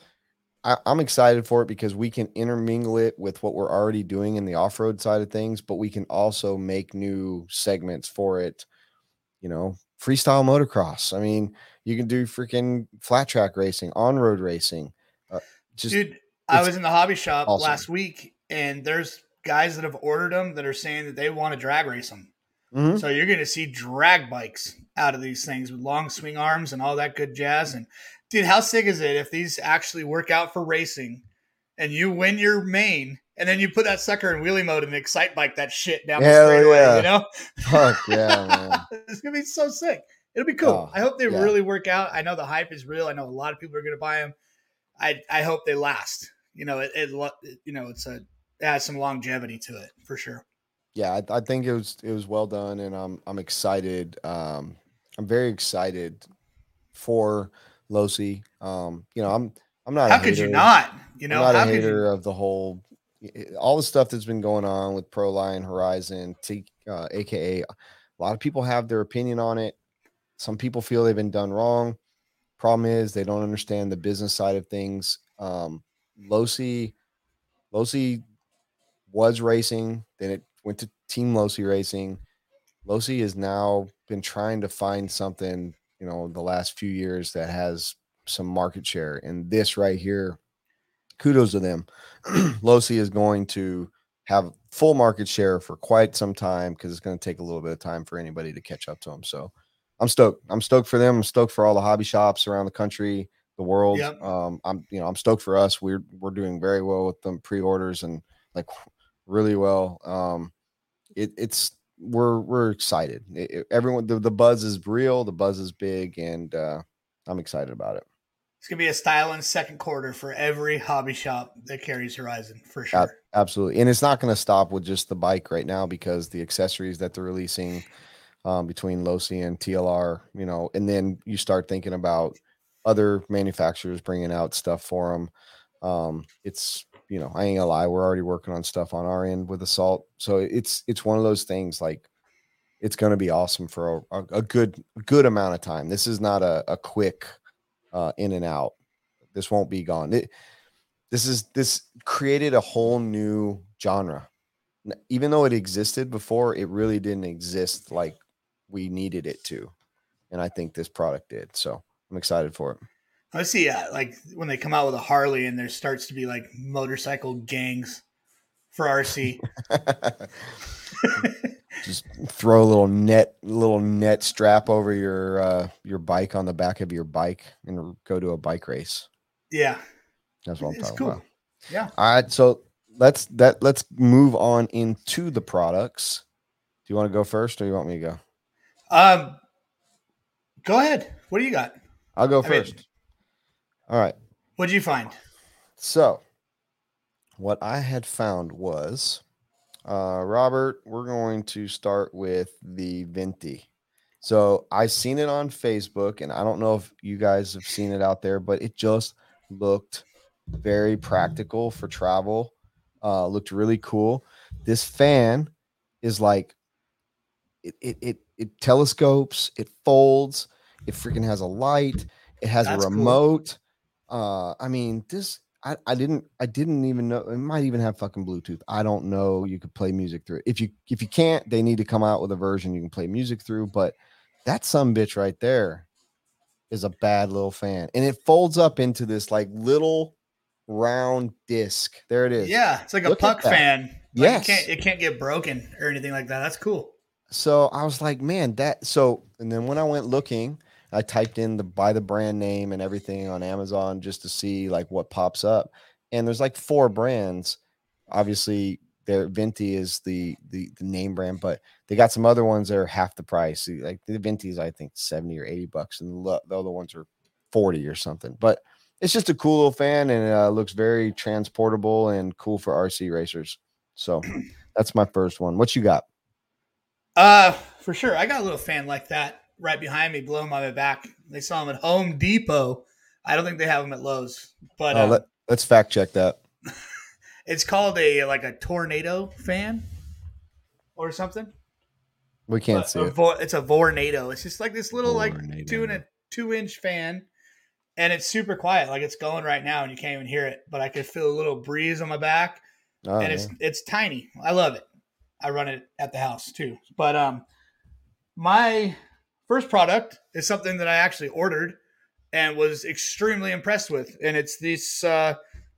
I, I'm excited for it because we can intermingle it with what we're already doing in the off-road side of things, but we can also make new segments for it. You know, freestyle motocross. I mean, you can do freaking flat track racing, on-road racing. Uh, just dude. I was in the hobby shop awesome. last week, and there's guys that have ordered them that are saying that they want to drag race them. Mhm. So you're going to see drag bikes out of these things with long swing arms and all that good jazz. And dude, how sick is it if these actually work out for racing and you win your main and then you put that sucker in wheelie mode and Excitebike that shit down the Hell straightaway, yeah. you know? fuck yeah, man. it's going to be so sick. It'll be cool. Oh, I hope they yeah. really work out. I know the hype is real. I know a lot of people are going to buy them. I, I hope they last. You know, it, it, you know, it's a, it has some longevity to it for sure. yeah, I, I think it was it was well done, and I'm I'm excited. Um, I'm very excited for Losi. Um, you know, I'm I'm not. How could you not? You know, I'm not a could you? hater of the whole all the stuff that's been going on with Proline Horizon, T, uh, aka a lot of people have their opinion on it. Some people feel they've been done wrong. Problem is they don't understand the business side of things. Um, Losi, Losi was racing, then it went to Team Losi Racing. Losi has now been trying to find something, you know, the last few years that has some market share. And this right here, kudos to them. Losi is going to have full market share for quite some time because it's going to take a little bit of time for anybody to catch up to them. So I'm stoked. I'm stoked for them. I'm stoked for all the hobby shops around the country, the world. Yep. Um, I'm you know I'm stoked for us. We're we're doing very well with them pre-orders and like really well. Um, it, it's we're we're excited. It- everyone the, the buzz is real. The buzz is big, and uh, I'm excited about it. It's gonna be a styling second quarter for every hobby shop that carries Horizon for sure. absolutely. And it's not going to stop with just the bike right now because the accessories that they're releasing um, between Losi and TLR, you know, and then you start thinking about other manufacturers bringing out stuff for them. Um, it's, you know, I ain't gonna lie, we're already working on stuff on our end with Assault. So it's, it's one of those things like it's to be awesome for a, a, good, good amount of time. This is not a, a quick uh, in and out. This won't be gone. It, this is this created a whole new genre even though it existed before it really didn't exist like we needed it to and i think this product did so i'm excited for I see, uh, like when they come out with a Harley and there starts to be like motorcycle gangs for RC. just throw a little net little net strap over your uh your bike on the back of your bike and go to a bike race yeah, that's what i'm It's talking cool. about yeah. all right so let's that let's move on into the products do you want to go first or you want me to go Um, go ahead. What do you got? i'll go I mean- first all right What'd you find? So, what I had found was, uh, Robert, we're going to start with the Venti. So, I seen it on Facebook, and I don't know if you guys have seen it out there, but it just looked very practical for travel. Uh, looked really cool. This fan is like, it, it, it, it telescopes, it folds, it freaking has a light, it has That's a cool. Uh, I mean, this I, I didn't I didn't even know it might even have fucking Bluetooth. I don't know. You could play music through it. If you if you can't, they need to come out with a version you can play music through. But that some bitch right there is a bad little fan, and it folds up into this like little round disc. There it is. Yeah, it's like a Look at puck fan. Like Yes. it can't it can't get broken or anything like that. That's cool. So I was like, man, that so and then when I went looking, I typed in the by the brand name and everything on Amazon just to see like what pops up. And there's like four brands. Obviously, their Venti is the, the the name brand, but they got some other ones that are half the price. Like the Venti is I think 70 or 80 bucks, and the, the other ones are 40 or something. But it's just a cool little fan and uh, looks very transportable and cool for RC racers. So that's my first one. What you got? Uh, for sure. I got a little fan like that right behind me, blowing my back. They saw them at Home Depot. I don't think they have them at Lowe's, but Oh, um, let, let's fact check that. it's called a like a tornado fan or something. We can't But see a it. Vor- it's a Vornado. It's just like this little like two and a two inch fan, and it's super quiet. Like it's going right now, and you can't even hear it. But I could feel a little breeze on my back, Oh, and it's yeah. it's tiny. I love it. I run it at the house too. But um, my first product is something that I actually ordered and was extremely impressed with, and it's this uh,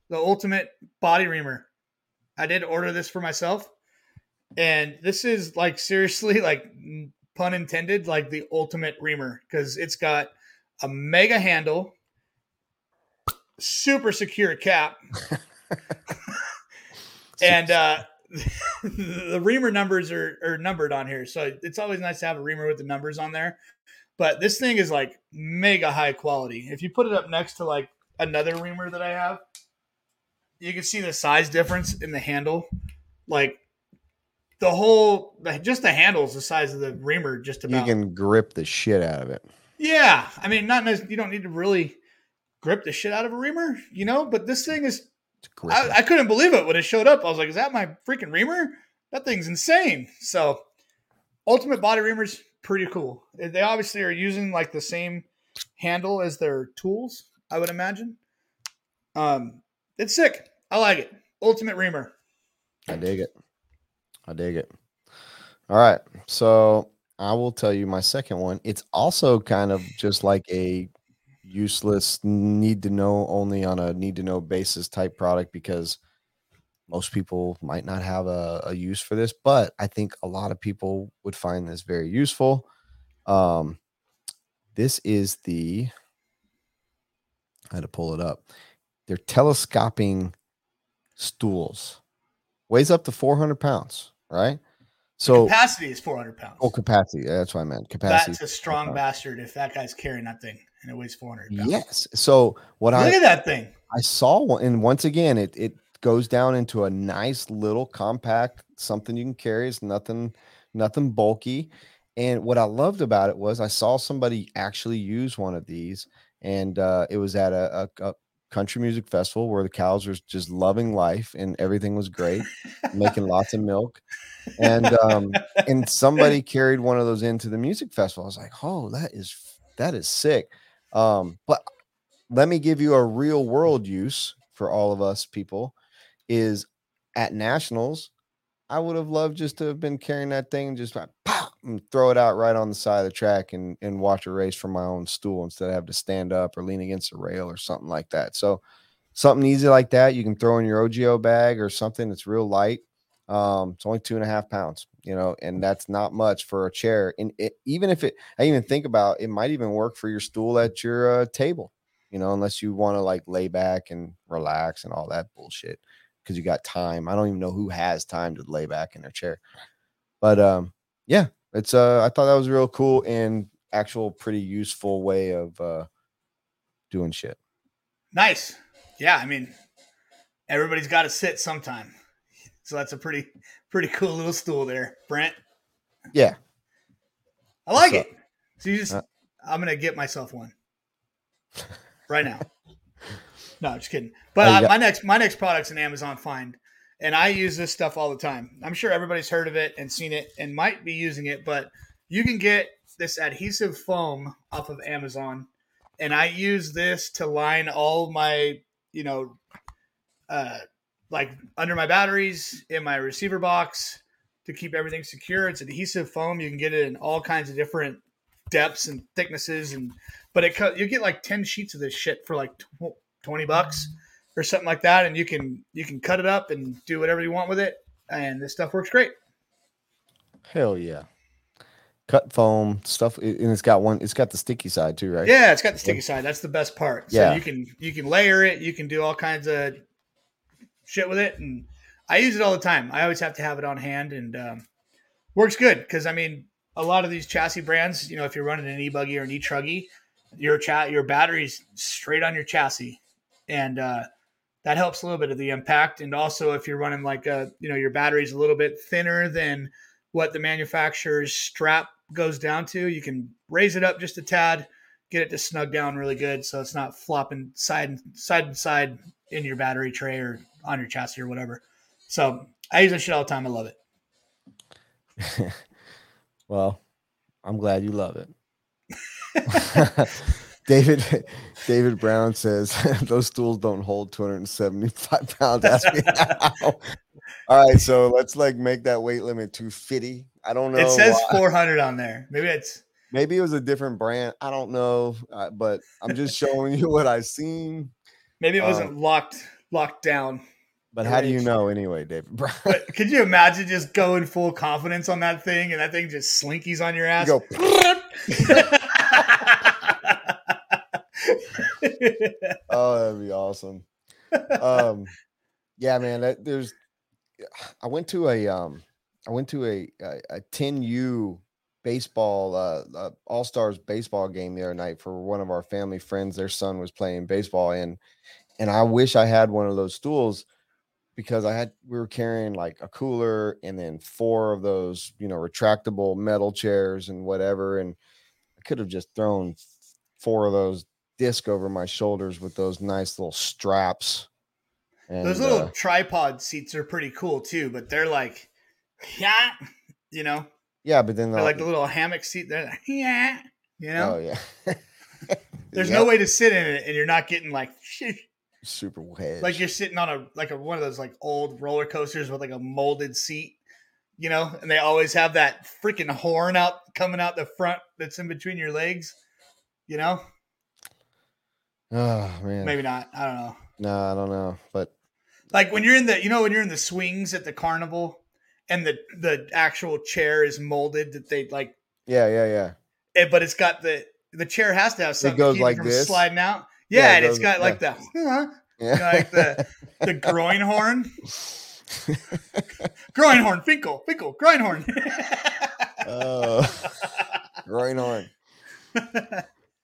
the ultimate body reamer. I did order this for myself, and this is like seriously like pun intended, like the ultimate reamer because it's got a mega handle, super secure cap, and uh, the reamer numbers are, are numbered on here. So it's always nice to have a reamer with the numbers on there. But this thing is like mega high quality. If you put it up next to like another reamer that I have, you can see the size difference in the handle. Like the whole, just the handle's the size of the reamer, just about you can grip the shit out of it. Yeah, I mean, not you don't need to really grip the shit out of a reamer, you know. But this thing is, I. I couldn't believe it when it showed up. I was like, "Is that my freaking reamer? That thing's insane!" So, Ultimate Body Reamer's pretty cool. They- They obviously are using like the same handle as their tools. I would imagine. Um, it's sick. I like it. Ultimate Reamer. I dig it. I dig it. All right. So I will tell you my second one. It's also kind of just like a useless need to know only on a need to know basis type product because most people might not have a, a use for this, but I think a lot of people would find this very useful. Um, this is the I had to pull it up. They're telescoping stools weighs up to 400 pounds, right? So Capacity is 400 pounds. oh, capacity. That's what I meant. Capacity. That's a strong bastard if that guy's carrying that thing and it weighs 400 pounds. Yes. So what Look I at that thing. I saw one, and once again, it it goes down into a nice little compact, something you can carry. It's nothing, nothing bulky. And what I loved about it was I saw somebody actually use one of these, and uh, it was at a, a, a country music festival where the cows were just loving life and everything was great, making lots of milk. And um, and somebody carried one of those into the music festival. I was like, oh, that is that is sick. Um, but let me give you a real world use for all of us people is at nationals i would have loved just to have been carrying that thing and just like, throw it out right on the side of the track and, and watch a race from my own stool instead of have to stand up or lean against a rail or something like that so something easy like that you can throw in your OGIO bag or something that's real light um, it's only two and a half pounds you know and that's not much for a chair and it, even if it i even think about it might even work for your stool at your uh, table you know, unless you want to like lay back and relax and all that bullshit because you got time. I don't even know who has time to lay back in their chair. But um, yeah, it's uh, I thought that was real cool and actual pretty useful way of uh doing shit. Nice. Yeah, I mean, everybody's got to sit sometime. So that's a pretty pretty cool little stool there, Brent. Yeah, I like What's it. So you just, Uh, I'm gonna get myself one right now. no, just kidding. But uh, got- my next my next product's an Amazon find, and I use this stuff all the time. I'm sure everybody's heard of it and seen it and might be using it, but you can get this adhesive foam off of Amazon, and I use this to line all my you know, uh, like under my batteries in my receiver box to keep everything secure. It's adhesive foam. You can get it in all kinds of different depths and thicknesses, and but it you get like ten sheets of this shit for like tw- twenty bucks or something like that, and you can you can cut it up and do whatever you want with it, and this stuff works great. hell yeah. Cut foam stuff, and it's got one. It's got the sticky side too, right? Yeah, it's got the sticky side. That's the best part. So Yeah. you can you can layer it. You can do all kinds of shit with it, and I use it all the time. I always have to have it on hand, and um, works good because I mean, a lot of these chassis brands, you know, if you're running an e buggy or an e truggy, your chat your battery's straight on your chassis, and uh, that helps a little bit of the impact. And also, if you're running like a you know your battery's a little bit thinner than what the manufacturer's strap goes down to, you can raise it up just a tad get it to snug down really good so it's not flopping side side and side in your battery tray or on your chassis or whatever. So I use that shit all the time. I love it. well, I'm glad you love it. David David Brown says those stools don't hold 275 pounds. Ask me how. All right, so let's like make that weight limit 250. I don't know. it says why. 400 on there. Maybe it's Maybe it was a different brand. I don't know, uh, but I'm just showing you what I've seen. maybe it wasn't locked locked down. But how do you know anyway, David Brown? But could you imagine just going full confidence on that thing and that thing just slinkies on your ass? You go, oh, that'd be awesome. um yeah man that, there's i went to a um i went to a a, a 10u baseball uh, uh all-stars baseball game the other night for one of our family friends their son was playing baseball and and i wish i had one of those stools because i had we were carrying like a cooler and then four of those you know retractable metal chairs and whatever and i could have just thrown four of those disc over my shoulders with those nice little straps. And, Those little uh, tripod seats are pretty cool too, but they're like, yeah, you know, yeah, but then they're the- like the little hammock seat. They're like, yeah, you know. oh yeah, There's Yep, no way to sit in it and you're not getting like super wedge. like you're sitting on a like a one of those like old roller coasters with like a molded seat, you know, and they always have that freaking horn out coming out the front that's in between your legs, you know. Oh man, Maybe not. I don't know. no, I don't know, but Like when you're in the you know when you're in the swings at the carnival and the the actual chair is molded that they like yeah, yeah, yeah. eh, but it's got the the chair has to have something to goes like it from this? sliding out. Yeah, Yeah, it and it's goes- got like the huh, Yeah, like the the groin horn. groin horn, Finkel, Finkel, groin horn. oh, groin horn.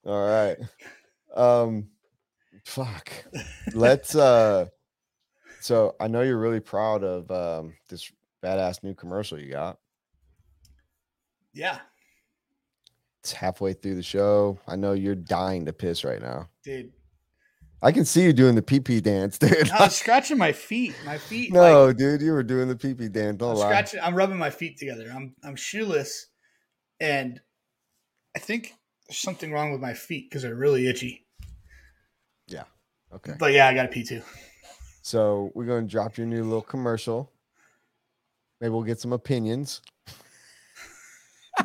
All right. Um, fuck. Let's. uh So I know you're really proud of um this badass new commercial you got. yeah, It's halfway through the show. I know you're dying to piss right now. dude. I can see you doing the pee pee dance, dude. I was scratching my feet. My feet. no, like, dude, you were doing the pee pee dance. I'm Don't lie. scratching. I'm rubbing my feet together. I'm I'm shoeless, and I think there's something wrong with my feet because they're really itchy. Okay. But yeah, I got a P two. So we're gonna drop your new little commercial. Maybe we'll get some opinions.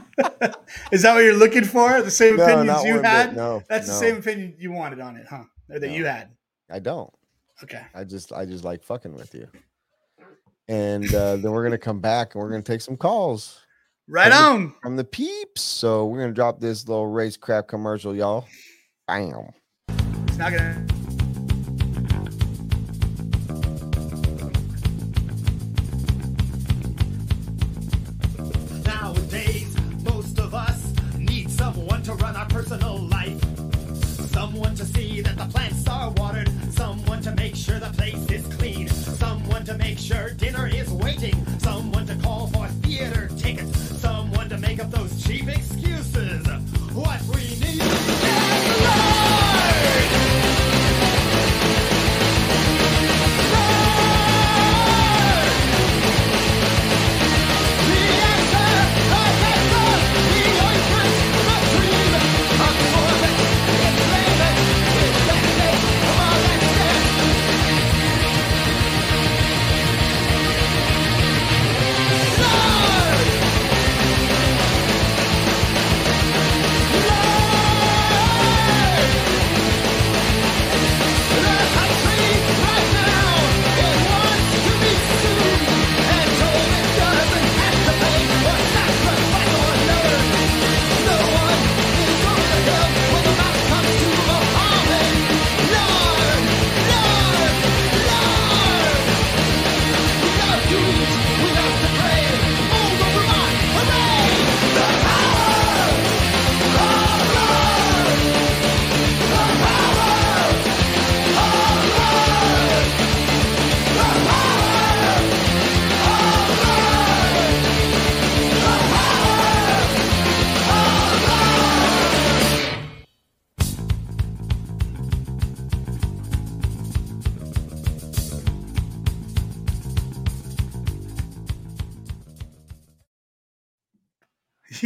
Is that what you're looking for? The same No, opinions you one bit. had? No, That's the same opinion you wanted on it, huh? Or that No. you had. I don't. Okay. I just I just like fucking with you. And uh, then we're gonna come back and we're gonna take some calls Right From on. from the peeps. So we're gonna drop this little RaceCraft commercial, y'all. Bam. It's not gonna. Sure dinner is waiting. Someone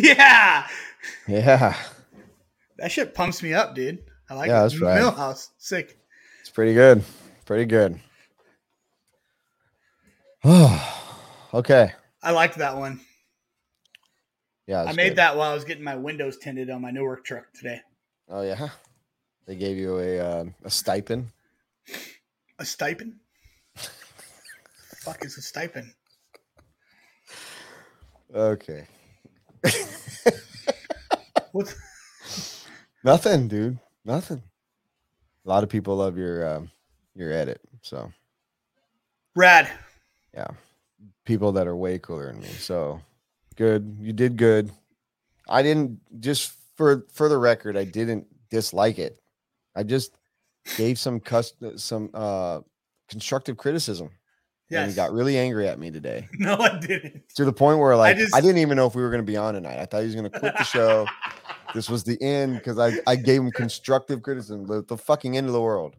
Yeah. Yeah, That shit pumps me up, dude. I like Yeah, it. that's right. Millhouse. Sick. it's pretty good. Pretty good. Oh, okay. I liked that one. Yeah. I made good. that while I was getting my windows tinted on my new work truck today. Oh yeah. They gave you a uh, a stipend. A stipend? Fuck is a stipend? Okay. What? Nothing, dude. Nothing. A lot of people love your um, your edit. So Rad. yeah, people that are way cooler than me. So good. You did good. I didn't just for for the record. I didn't dislike it. I just gave some cust some uh constructive criticism. And Yes. you got really angry at me today no, I didn't. to the point where like I, just- didn't even know if we were going to be on tonight. I thought he was going to quit the show. this was the end because I, I gave him constructive criticism, the, the fucking end of the world.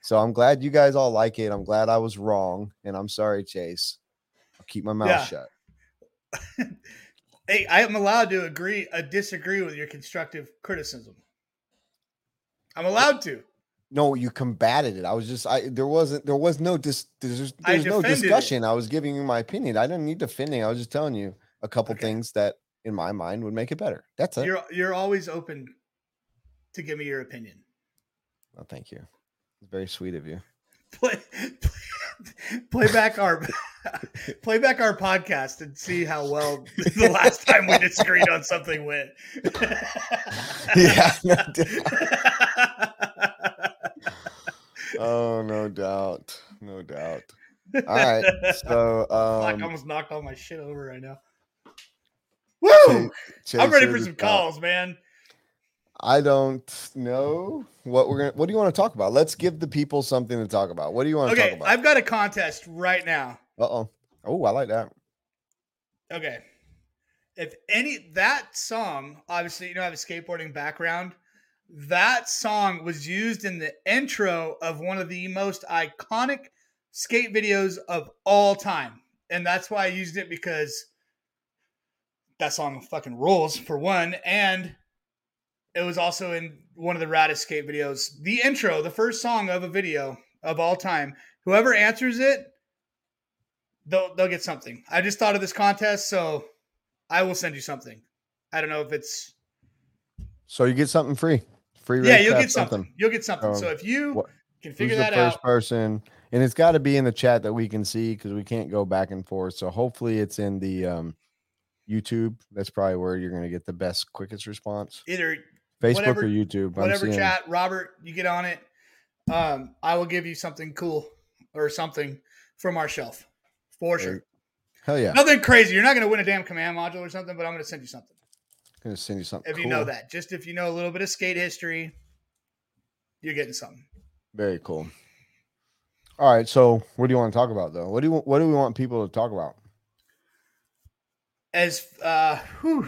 So I'm glad you guys all like it. I'm glad I was wrong, and I'm sorry, Chase. I'll keep my mouth Yeah. shut. Hey, I am allowed to agree, uh, disagree with your constructive criticism. I'm allowed to. No, you combated it. I was just I there wasn't there was no dis there's, there's no defended it. discussion. I was giving you my opinion. I didn't need defending. I was just telling you a couple Okay. things that in my mind would make it better. That's it. You're you're always open to give me your opinion. Oh, thank you. It's very sweet of you. Play, play, play back our play back our podcast and see how well the last time we disagreed on something went. Yeah, no. Oh, no doubt. No doubt. All right. So Fuck, I um, almost knocked all my shit over right now. Woo! I'm ready for some calls, man. I don't know what we're gonna. What do you want to talk about? Let's give the people something to talk about. What do you want to Okay, talk about? I've got a contest right now. Uh oh. Oh, I like that. Okay. If any that song, obviously, you know, I have a skateboarding background. That song was used in the intro of one of the most iconic skate videos of all time. And that's why I used it because that song fucking rules for one. And it was also in one of the raddest skate videos. The intro, the first song of a video of all time. Whoever answers it, they'll they'll get something. I just thought of this contest, so I will send you something. I don't know if it's So you get something free. Free. yeah, you'll get something. You'll get something. Um, so if you what- can Who's figure the that first out, person? And it's got to be in the chat that we can see because we can't go back and forth. So hopefully it's in the um, YouTube. That's probably where you're going to get the best, quickest response. either Facebook Whatever- or YouTube. Whatever chat, Robert, you get on it. Um, I will give you something cool or something from our shelf for sure. Hell yeah! Nothing crazy. You're not going to win a damn command module or something, but I'm going to send you something I'm gonna send you something. if you know that. Just if you know a little bit of skate history, you're getting something. Very cool. All right, so what do you want to talk about though? What do you what do we want people to talk about? as uh whew,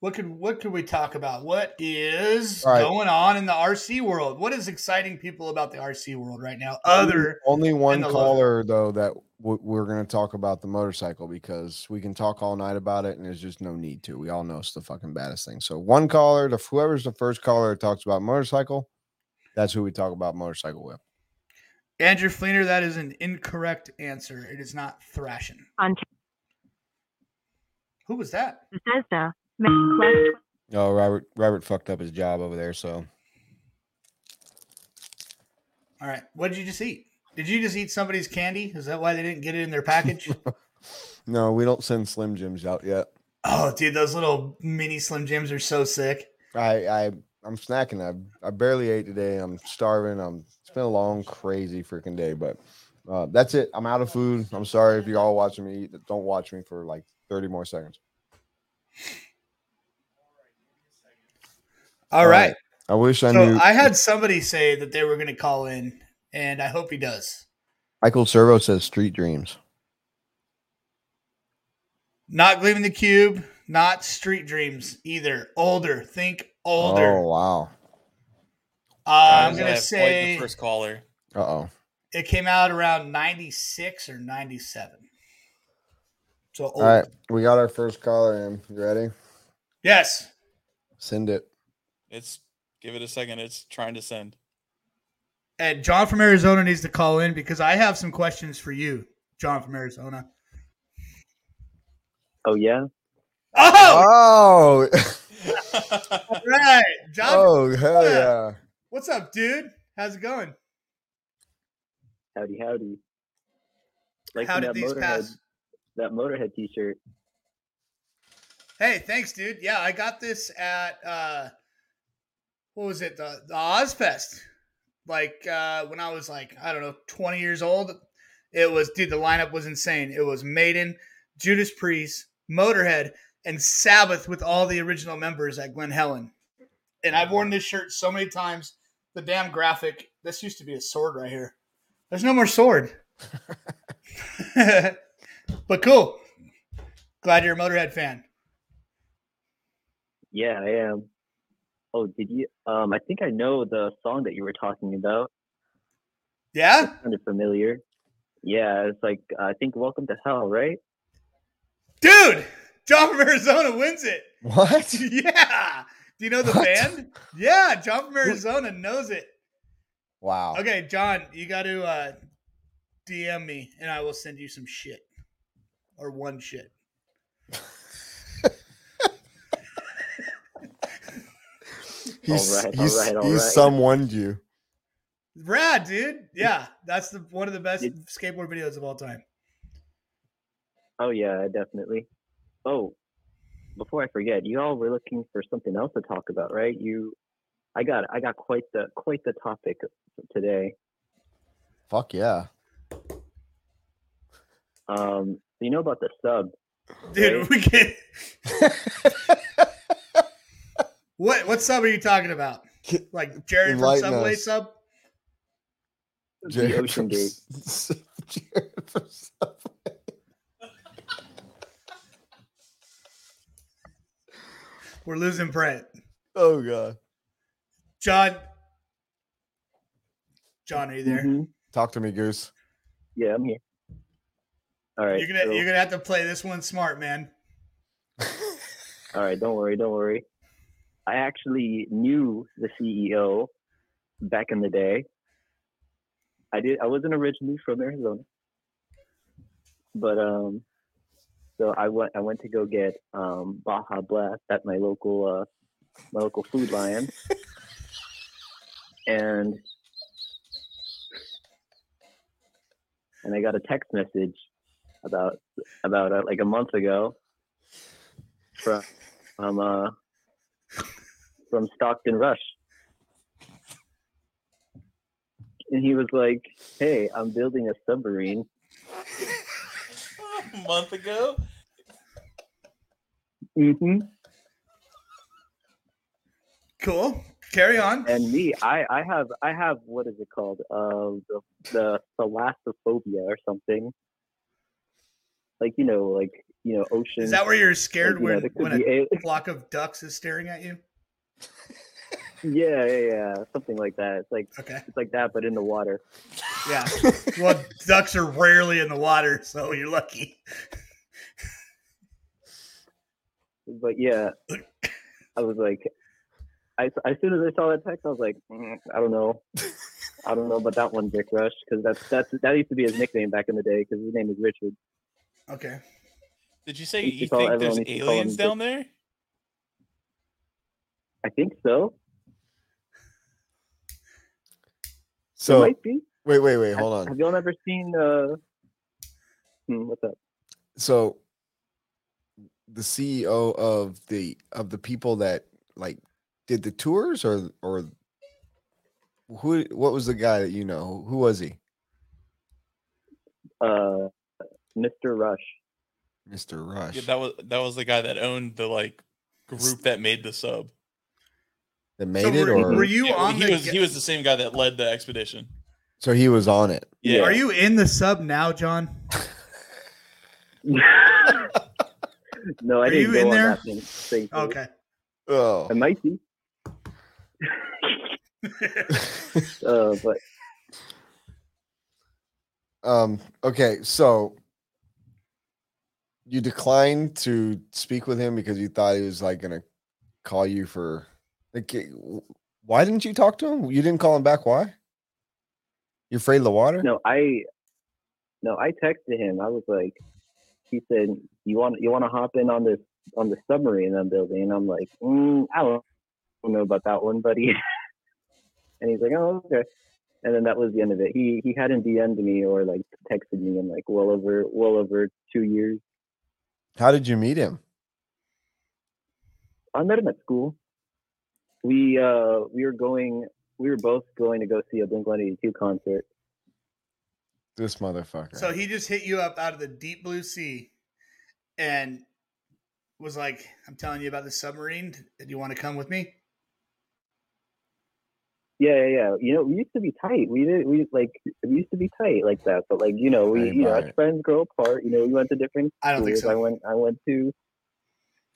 what could what could we talk about what is right. going on in the rc world what is exciting people about the rc world right now other only one the logo. caller though that we're going to talk about the motorcycle because we can talk all night about it and there's just no need to. We all know it's the fucking baddest thing. So one caller, the whoever's the first caller that talks about motorcycle, that's who we talk about motorcycle with. andrew fleener that is an incorrect answer it is not thrashing on who was that Bethesda. Oh, Robert Robert fucked up his job over there. So all right what did you just eat did you just eat somebody's candy is that why they didn't get it in their package no, we don't send Slim Jims out yet. oh dude those little mini slim jims are so sick I I I'm snacking. I I barely ate today. I'm starving. I'm it's been a long, crazy freaking day, but uh, that's it. I'm out of food. I'm sorry if you're all watching me eat. Don't watch me for like 30 more seconds. all All right right. I wish I so knew. i had somebody say that they were going to call in and i hope he does Michael Servo says Street Dreams. Not Gleaming the Cube, not Street Dreams either. Older. Think older. Oh wow. uh, I'm going to have quite say the first caller. Uh oh. it came out around 96 or 97. So old. All right, we got our first caller in. You ready? Yes. Send it. It's give it a second. It's trying to send. And John from Arizona needs to call in because I have some questions for you, John from Arizona. Oh yeah. Oh, Oh, all right. John, oh hell Yeah. yeah. what's up, dude? How's it going? Howdy howdy. Like How did that these motorhead pass? that motorhead t shirt. Hey, thanks, dude. Yeah, I got this at uh what was it? The the Ozzfest. Like uh when I was like, I don't know, 20 years old. It was dude, the lineup was insane. It was Maiden, Judas Priest, Motorhead, and Sabbath with all the original members at Glen Helen. And I've worn this shirt so many times. The damn graphic. This used to be a sword right here. There's no more sword. but cool. Glad you're a Motorhead fan. Yeah, I am. Oh, did you um I think I know the song that you were talking about. Yeah? Kind of familiar. Yeah, it's like I think Welcome to Hell, right? Dude, John from Arizona wins it. What? Yeah. Do you know the What? band? Yeah, John from Arizona knows it. Wow. Okay, John, you got to uh, DM me and I will send you some shit or one shit. He's All right, he's, right, all he's right. someone you. Rad, dude. Yeah, that's the one of the best Did- skateboard videos of all time. Oh yeah, definitely. Oh, before I forget, you all were looking for something else to talk about, right? You I got I got quite the quite the topic today. Fuck yeah. Um, you know about the sub? Dude, Right. we can What what sub are you talking about? Like Jared from Enlighten Subway us. sub? the Ocean Gate. Jared from Subway. We're losing Brent. Oh god. John. John, are you there? Mhm. Talk to me, Goose. Yeah, I'm here. All right. You're gonna so- you're gonna have to play this one smart, man. All right, don't worry, don't worry. I actually knew the CEO back in the day. I did. I wasn't originally from Arizona, but um, so I went. I went to go get um Baja Blast at my local uh my local food lion, and and I got a text message about about uh, like a month ago from from uh from Stockton Rush. And he was like, Hey, I'm building a submarine. a month ago. Mm-hmm. Cool. Carry on. And me, I, I have I have what is it called? Uh the the thalassophobia or something. Like, you know, like you know, ocean Is that where you're like, scared you know, when, there could when be a a- flock of ducks is staring at you? yeah, yeah, yeah, something like that. It's like Okay. it's like that, but in the water. Yeah. Well, ducks are rarely in the water, so you're lucky. But yeah, I was like, I, as soon as I saw that text, I was like, mm, I don't know, I don't know about that one, Dick Rush, because that's that's that used to be his nickname back in the day, because his name is Richard. Okay. Did you say Used you think there's everyone used to call aliens him down there? I think so. So it might be. wait, wait, wait, hold on. Have y'all ever seen? uh hmm, What's up? So the CEO of the of the people that like did the tours or or who what was the guy that you know? Who was he? Uh, Mr. Rush. Mr. Rush. Yeah, that was that was the guy that owned the like group that made the sub. That made So it were, or were you Yeah, on he the was he was the same guy that led the expedition. so he was on it. Yeah. Are you in the sub now, John? no, I Are didn't you go in on there? that thing. thing Okay. Oh. I might be. Uh, but Um, okay, so you declined to speak with him because you thought he was like gonna call you for like why didn't you talk to him? You didn't call him back. Why? You afraid of the water? no, I no, I texted him. I was like, he said, "You want you want to hop in on this on the submarine I'm building?" And I'm like, mm, "I don't, don't know about that one, buddy." and he's like, "Oh, okay." And then that was the end of it. He he hadn't DM'd me or like texted me in like well over well over two years. How did you meet him? I met him at school. We uh we were going we were both going to go see a Blink One Eighty Two concert. This motherfucker. So he just hit you up out of the deep blue sea and was like, I'm telling you about the submarine. Do you want to come with me? Yeah, yeah, yeah. You know, we used to be tight. We did we like we used to be tight like that. But like, you know, we I you know, as friends grow apart, you know, we went to different I don't think schools. I so. went I went to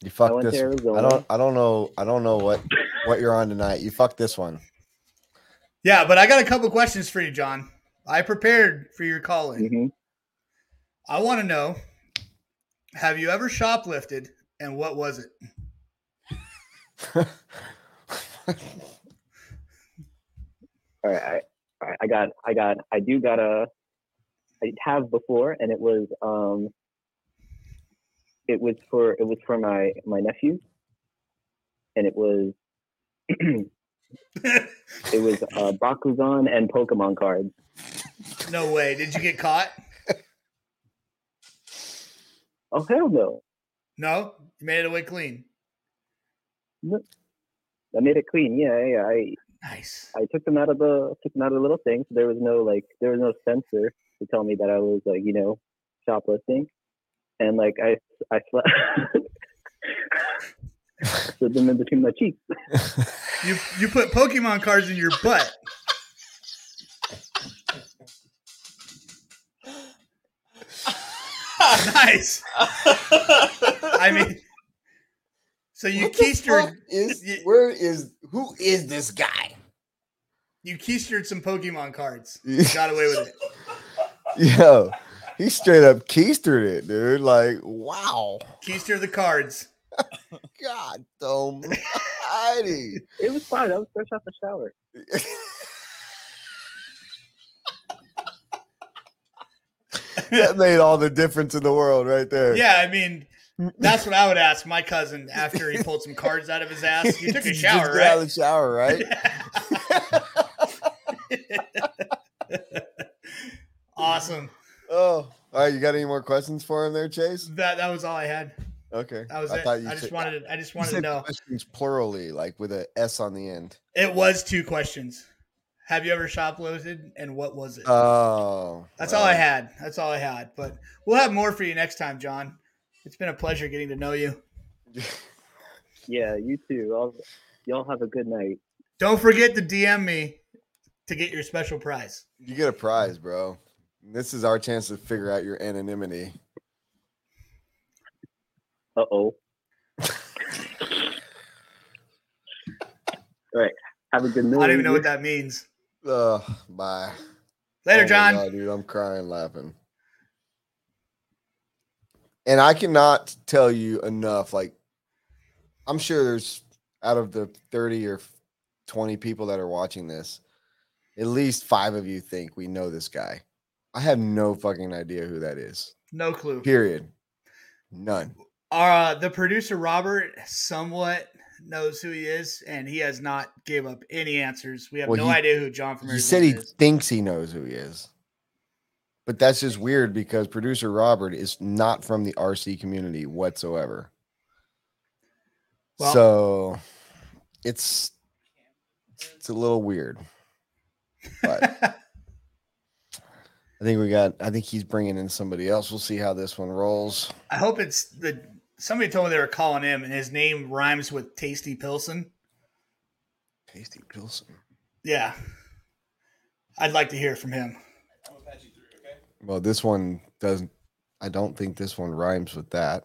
you fucked went to this. I don't. I don't know. I don't know what what you're on tonight. You fucked this one. Yeah, but I got a couple questions for you, John. I prepared for your call in. Mhm. I want to know have you ever shoplifted and what was it? all right, I, all right, I got I got I do got a I have before and it was um it was for it was for my my nephew and it was it was uh Bakugan and Pokemon cards. no way. Did you get caught? Oh hell no. No? You made it away clean. I made it clean. Yeah, yeah. I Nice. I took them out of the took them out of the little thing. So there was no like there was no sensor to tell me that I was like you know shoplifting, and like I I slept. Slid them in between my cheeks. You you put Pokemon cards in your butt. nice. I mean, so you What keistered is you- where is who is this guy? you keistered some Pokemon cards. You Got away with it. Yo, he straight up keistered it, dude. Like, wow. Keister the cards. God almighty. It was fine. I was fresh out the shower. that made all the difference in the world right there. Yeah, I mean, mm. that's what I would ask my cousin after he pulled some cards out of his ass. You took a Just shower, get out of right? the shower, right? awesome. oh, all right. You got any more questions for him there, Chase? That that was all I had. Okay. That was I it. thought you I just said- wanted to, I just you wanted to know. questions plurally, like with a S on the end. It was two questions. Have you ever shoplifted and what was it? Oh, That's all I had. That's all I had. But we'll have more for you next time, John. It's been a pleasure getting to know you. Yeah, you too. I'll, y'all have a good night. Don't forget to DM me to get your special prize. You get a prize, bro. This is our chance to figure out your anonymity. Uh oh. All right. Have a good night. I don't even know what that means. Ugh, bye. Later, Oh John. God, dude, I'm crying laughing. And I cannot tell you enough. Like, I'm sure there's out of the 30 or 20 people that are watching this, at least five of you think we know this guy. I have no fucking idea who that is. No clue. Period. None. Uh, the producer Robert somewhat knows who he is, and he has not gave up any answers. We have Well, no he- idea who John from He said he is. thinks he knows who he is. But that's just weird because producer Robert is not from the RC community whatsoever. Well- so it's it's a little weird. But I think we got I think he's bringing in somebody else. We'll see how this one rolls. I hope it's the. Somebody told me they were calling him, and his name rhymes with Tasty Pilsen. Tasty Pilsen. Yeah, I'd like to hear from him. Well, this one doesn't I don't think this one rhymes with that.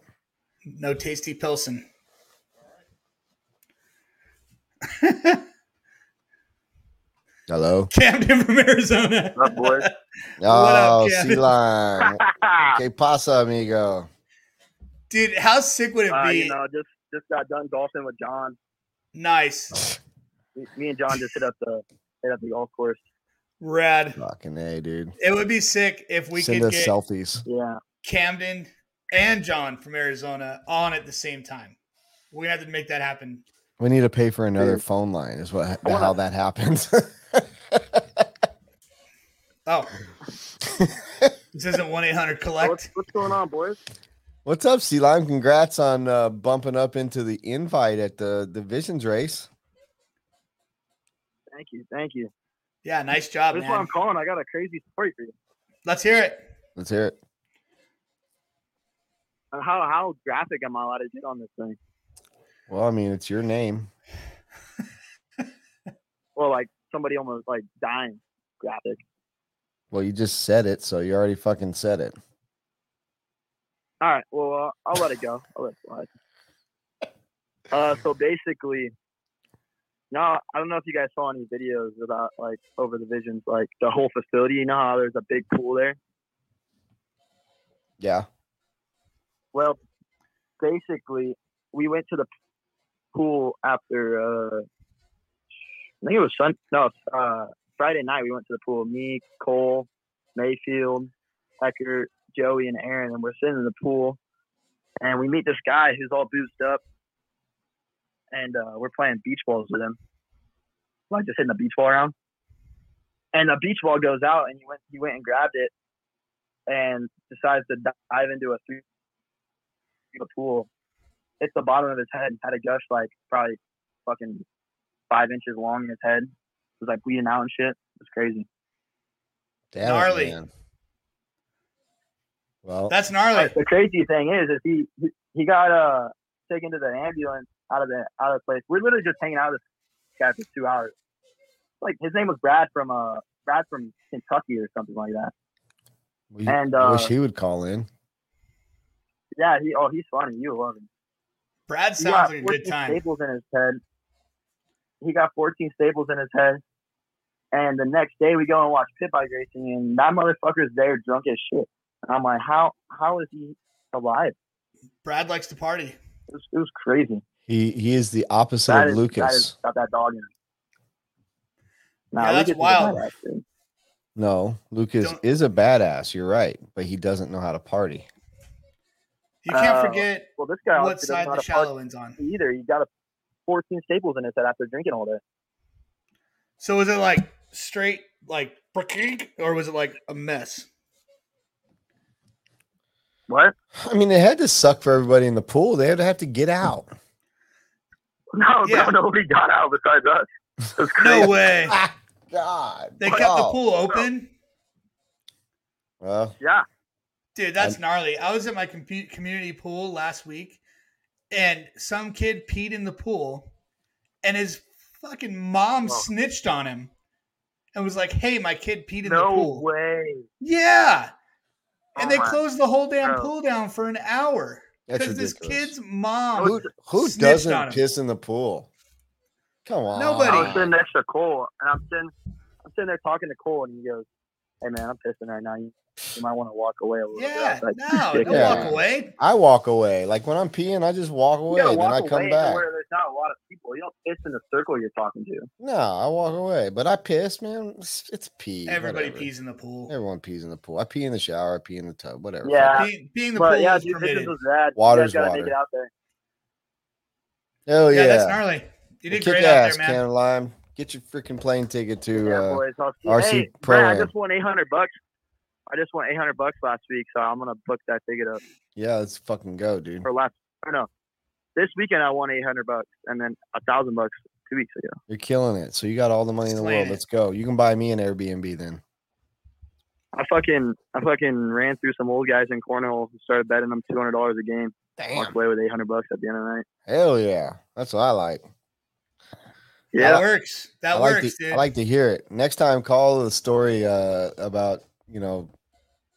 No Tasty Pilsen. Hello? Camden from Arizona. What's up, boys? Oh, up, sea line. Que pasa, amigo? Dude, how sick would it Uh, be? you know, just just got done golfing with John. nice, Me, me and John just hit up the hit up the golf course. rad. Fucking A, dude. It would be sick if we Send could us get selfies. Yeah, Camden and John from Arizona on at the same time. We're have to make that happen. We need to pay for another Dude. phone line. Is what wanna- how that happens. Oh, this isn't one eight hundred what's, collect. what's going on, boys? What's up, Sea Lime? Congrats on uh, bumping up into the invite at the divisions race. Thank you, thank you. Yeah, nice job, That's why man. I'm calling. I got a crazy story for you. Let's hear it. Let's hear it. Uh, How how graphic am I allowed to get on this thing? Well, I mean, it's your name. Well, like somebody almost like dying graphic. Well, you just said it, so you already fucking said it. All right. Well, uh, I'll let it go. I'll let it slide. Uh, so basically, no, I don't know if you guys saw any videos about like over the visions, like the whole facility. You know how there's a big pool there. Yeah. Well, basically, we went to the pool after. Uh, I think it was Sun. No, uh, Friday night. We went to the pool. Me, Cole, Mayfield, Eckert, Joey, and Aaron, and we're sitting in the pool, and we meet this guy who's all boozed up, and uh, we're playing beach balls with him. Like just hitting the beach ball around, and the beach ball goes out, and he went he went and grabbed it, and decides to dive into a three the pool, Hits the bottom of his head, and had a gush like probably fucking five inches long in his head. It was like bleeding out and shit. It was crazy. Damn Gnarly. man. Well, That's gnarly. The crazy thing is, is he he- he got uh taken to the ambulance out of the out of the place. We're literally just hanging out with this guy for two hours. Like his name was Brad from uh Brad from Kentucky or something like that. we and, I wish uh, he would call in. Yeah, he oh he's funny. You love him. Brad sounds like a 14 good time. staples in his head. He got 14 staples in his head. And the next day we go and watch pit bike racing, and that motherfucker's there drunk as shit. And I'm like, how how is he alive? Brad likes to party. It was, it was crazy. He he is the opposite That of is- Lucas. That is got that dog in him. Yeah, that's Lucas wild. badass. No, Lucas Don't- is a badass. You're right, but he doesn't know how to party. You can't Uh, forget Well, this guy what also doesn't side the party shallow end's on. either. He got a 14 staples in his head after drinking all day. So was it like straight like or was it like a mess? What? I mean, it had to suck for everybody in the pool. They had to have to get out. No, Yeah. no, nobody got out besides us. It was crazy. No way. Ah, God. They kept the pool open. Well, Yeah. Dude, that's gnarly. I was at my compu- community pool last week, and some kid peed in the pool, and his fucking mom Whoa. snitched on him and was like, "Hey, my kid peed in the pool." No pool." way. Yeah, Oh and Oh they closed the whole damn Bro. pool down for an hour because this kid's mom. who who snitched on doesn't him. piss in the pool? Come on. Nobody. I was sitting next to Cole, and I'm sitting, I'm sitting there talking to Cole, and he goes, "Hey man, I'm pissing right now. You, you might want to walk away a little Yeah, bit." I was no, don't Yeah. walk away. I walk away. Like when I'm peeing, I just walk away. gotta Then I come to back. where there's not a lot of people. You don't piss in the circle you're talking to. No, I walk away. But I piss, man. It's, it's pee. Everybody whatever. pees in the pool. Everyone pees in the pool. I pee in the shower. I pee in the tub. Whatever. Yeah. Pee- peeing in the but pool yeah, is dude, this permitted. was rad. Water's you guys gotta make water. it out there. Hell yeah, yeah. that's gnarly. You did Kick great ass, out there, man. Can Lime. Get your freaking plane ticket to. yeah, uh, boys. RC hey, Pro I just won 800 bucks. I just won 800 bucks last week, so I'm gonna book that ticket up yeah, let's fucking go, dude. for last. Or no, this weekend I won 800 bucks, and then a thousand bucks two weeks ago. You're killing it. So you got all the money in the Slaying world. it. Let's go. You can buy me an Airbnb then. I fucking I fucking ran through some old guys in Cornell and started betting them two hundred dollars a game. Walked away with eight hundred bucks at the end of the night. Hell yeah. That's what I like. Yeah, That Yeah, works. That I like works, to, dude. I like to hear it. Next time, call the story uh, about you know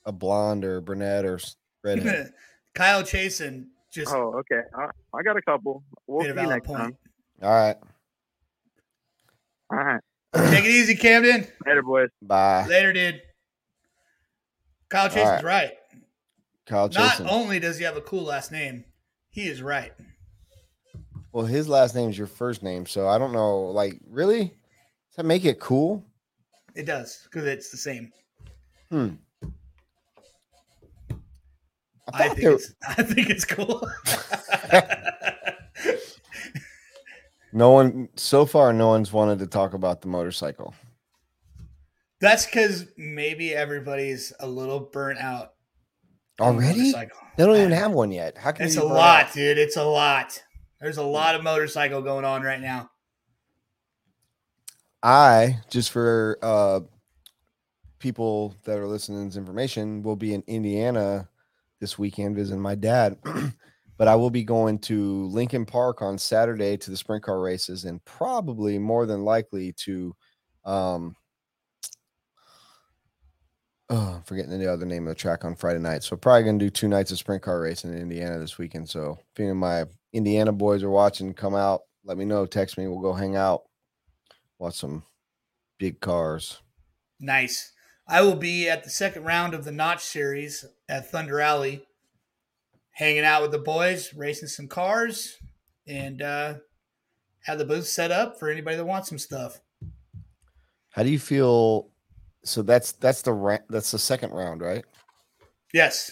a blonde or brunette or s- redhead. Kyle Chasen just Oh, okay. I, I got a couple. We'll made see a next point. time. All right, All right, Take it easy, Camden. later, boys. bye, Later, dude. Kyle Chasen's right. Kyle Not only does he have a cool last name, he is right. well, his last name's your first name, so I don't know. Like, really? Does that make it cool? It does because it's the same. Hmm. I I think it's I think it's cool. no one so far. No one's wanted to talk about the motorcycle. That's because maybe everybody's a little burnt out. Already? They don't even have one yet. How can It's a lot, out? dude. It's a lot. There's a lot of motorcycle going on right now. I just for uh people that are listening to this information will be in Indiana this weekend visiting my dad. but I will be going to Lincoln Park on Saturday to the sprint car races and probably more than likely to um oh, I'm forgetting the other name of the track on Friday night. So probably gonna do two nights of sprint car racing in Indiana this weekend. So if any of my Indiana boys are watching, come out, let me know, text me, we'll go hang out watch some big cars. Nice. I will be at the second round of the Notch series at Thunder Alley, hanging out with the boys, racing some cars, and uh, have the booth set up for anybody that wants some stuff. How do you feel? So that's that's the ra- that's the second round, right? Yes.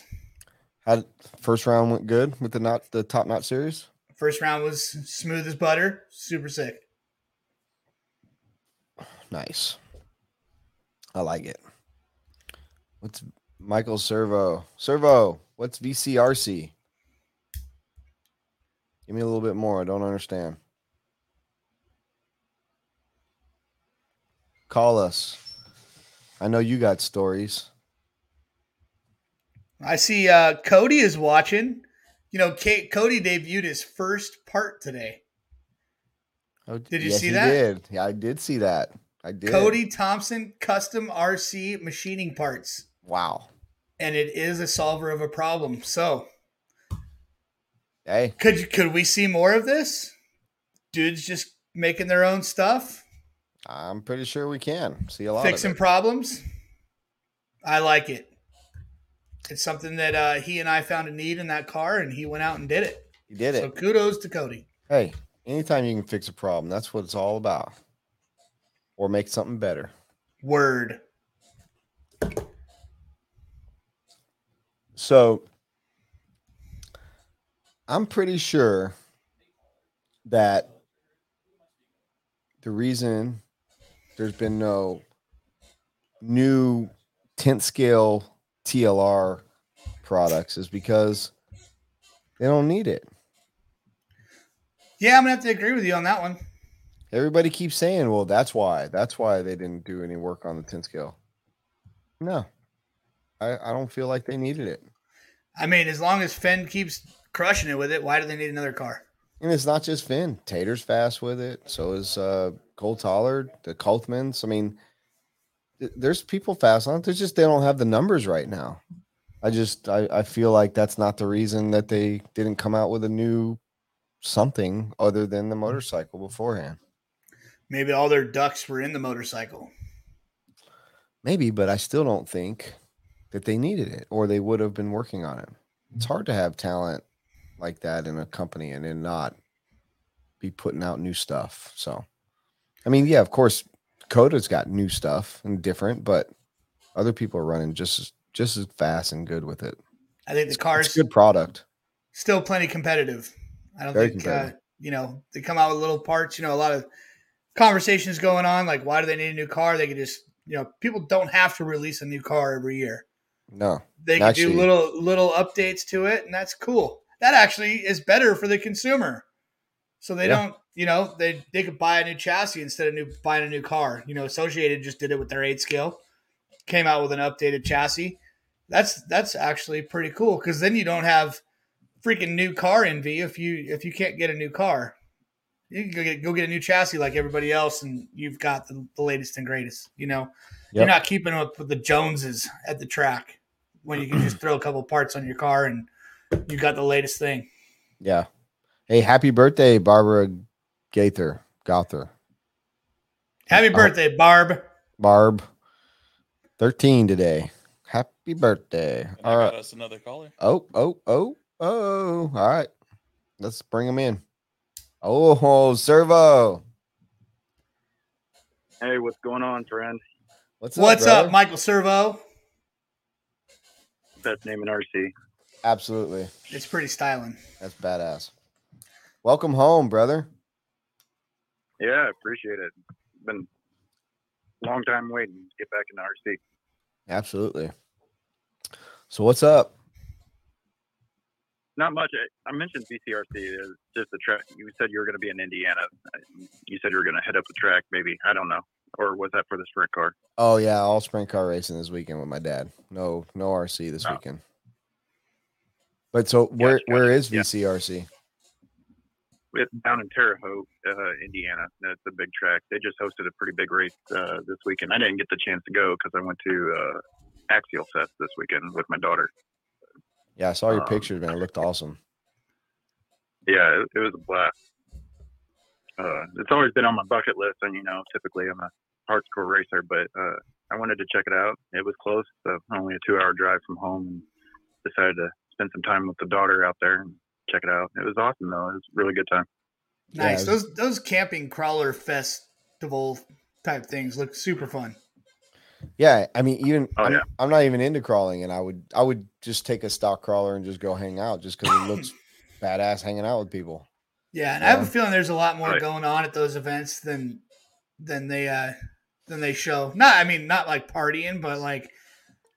How first round went good with the not the top notch series. First round was smooth as butter, super sick. Nice. I like it. What's Michael Servo? Servo, what's VCRC? Give me a little bit more. I don't understand. Call us. I know you got stories. I see uh, Cody is watching. You know, Kate, Cody debuted his first part today. Oh, Did you yes, see that? Did. Yeah, I did see that. I did. Cody Thompson Custom RC Machining Parts. Wow. And it is a solver of a problem. So Hey, could could we see more of this? Dudes just making their own stuff, I'm pretty sure we can see a lot fixing problems. I like it. It's something that uh, he and I found a need in that car, and he went out and did it. He did it. So kudos to Cody. Hey, anytime you can fix a problem, that's what it's all about. Or make something better. Word. So I'm pretty sure that the reason there's been no new 10th scale TLR products is because they don't need it. Yeah, I'm gonna have to agree with you on that one. Everybody keeps saying, well, that's why. That's why they didn't do any work on the 10 scale. No, I, I don't feel like they needed it. I mean, as long as Finn keeps crushing it with it, why do they need another car? And it's not just Finn. Tater's fast with it. So is uh, Cole Tollard, the Coltmans. I mean, th- there's people fast on it. There's just they don't have the numbers right now. I just I, I feel like that's not the reason that they didn't come out with a new something other than the motorcycle beforehand. Maybe all their ducks were in the motorcycle. Maybe, but I still don't think that they needed it or they would have been working on it. It's hard to have talent like that in a company and then not be putting out new stuff. So, I mean, yeah, of course, Coda's got new stuff and different, but other people are running just as just as fast and good with it. I think the car's a good product. still plenty competitive. I don't Very think uh, you know they come out with little parts. You know, a lot of conversations going on. Like, why do they need a new car? They could just you know people don't have to release a new car every year. No, They can do little little updates to it, and that's cool. That actually is better for the consumer. So they Yeah. don't, you know, they they could buy a new chassis instead of new buying a new car. You know, Associated just did it with their eight scale, came out with an updated chassis. That's that's actually pretty cool because then you don't have freaking new car envy if you if you can't get a new car. You can go get go get a new chassis like everybody else, and you've got the, the latest and greatest. You know, you're not keeping up with the Joneses at the track when you can just throw a couple parts on your car and you got the latest thing. yeah. Hey, happy birthday, Barbara Gaither, Gother, Happy Oh. birthday, Barb! Barb, thirteen today. Happy birthday! And All I right. us another caller. Oh, oh, oh, oh. All right. Let's bring him in. Oh, Servo. Hey, what's going on, friend? What's, What's brother? up, Michael Servo? Best name in RC. Absolutely. It's pretty styling. That's badass. Welcome home, brother. Yeah, I appreciate it. Been a long time waiting to get back into RC. Absolutely. So what's up? Not much. I, I mentioned VCRC. It's just the track. You said you were going to be in Indiana. You said you were going to head up the track, maybe. I don't know. Or was that for the sprint car? Oh yeah, all sprint car racing this weekend with my dad. No, no RC this Oh. weekend. But so where where is Yeah. VCRC? It's down in Terre Haute, uh, Indiana. That's a big track. They just hosted a pretty big race uh, this weekend. I didn't get the chance to go because I went to uh, Axial Fest this weekend with my daughter. Yeah, I saw your Um, pictures, man. It looked awesome. Yeah, it, it was a blast. Uh, it's always been on my bucket list, and you know, typically I'm a hardcore racer, but uh, I wanted to check it out. It was close, so only a two-hour drive from home, and decided to spend some time with the daughter out there and check it out. It was awesome, though. It was a really good time. Yeah, Nice. it those those camping crawler festival type things look super fun. Yeah, I mean, even Oh, I'm, yeah. I'm not even into crawling, and I would I would just take a stock crawler and just go hang out, just because it looks badass hanging out with people. Yeah, and I have a feeling there's a lot more Right. going on at those events than than they uh than they show. Not I mean not like partying, but like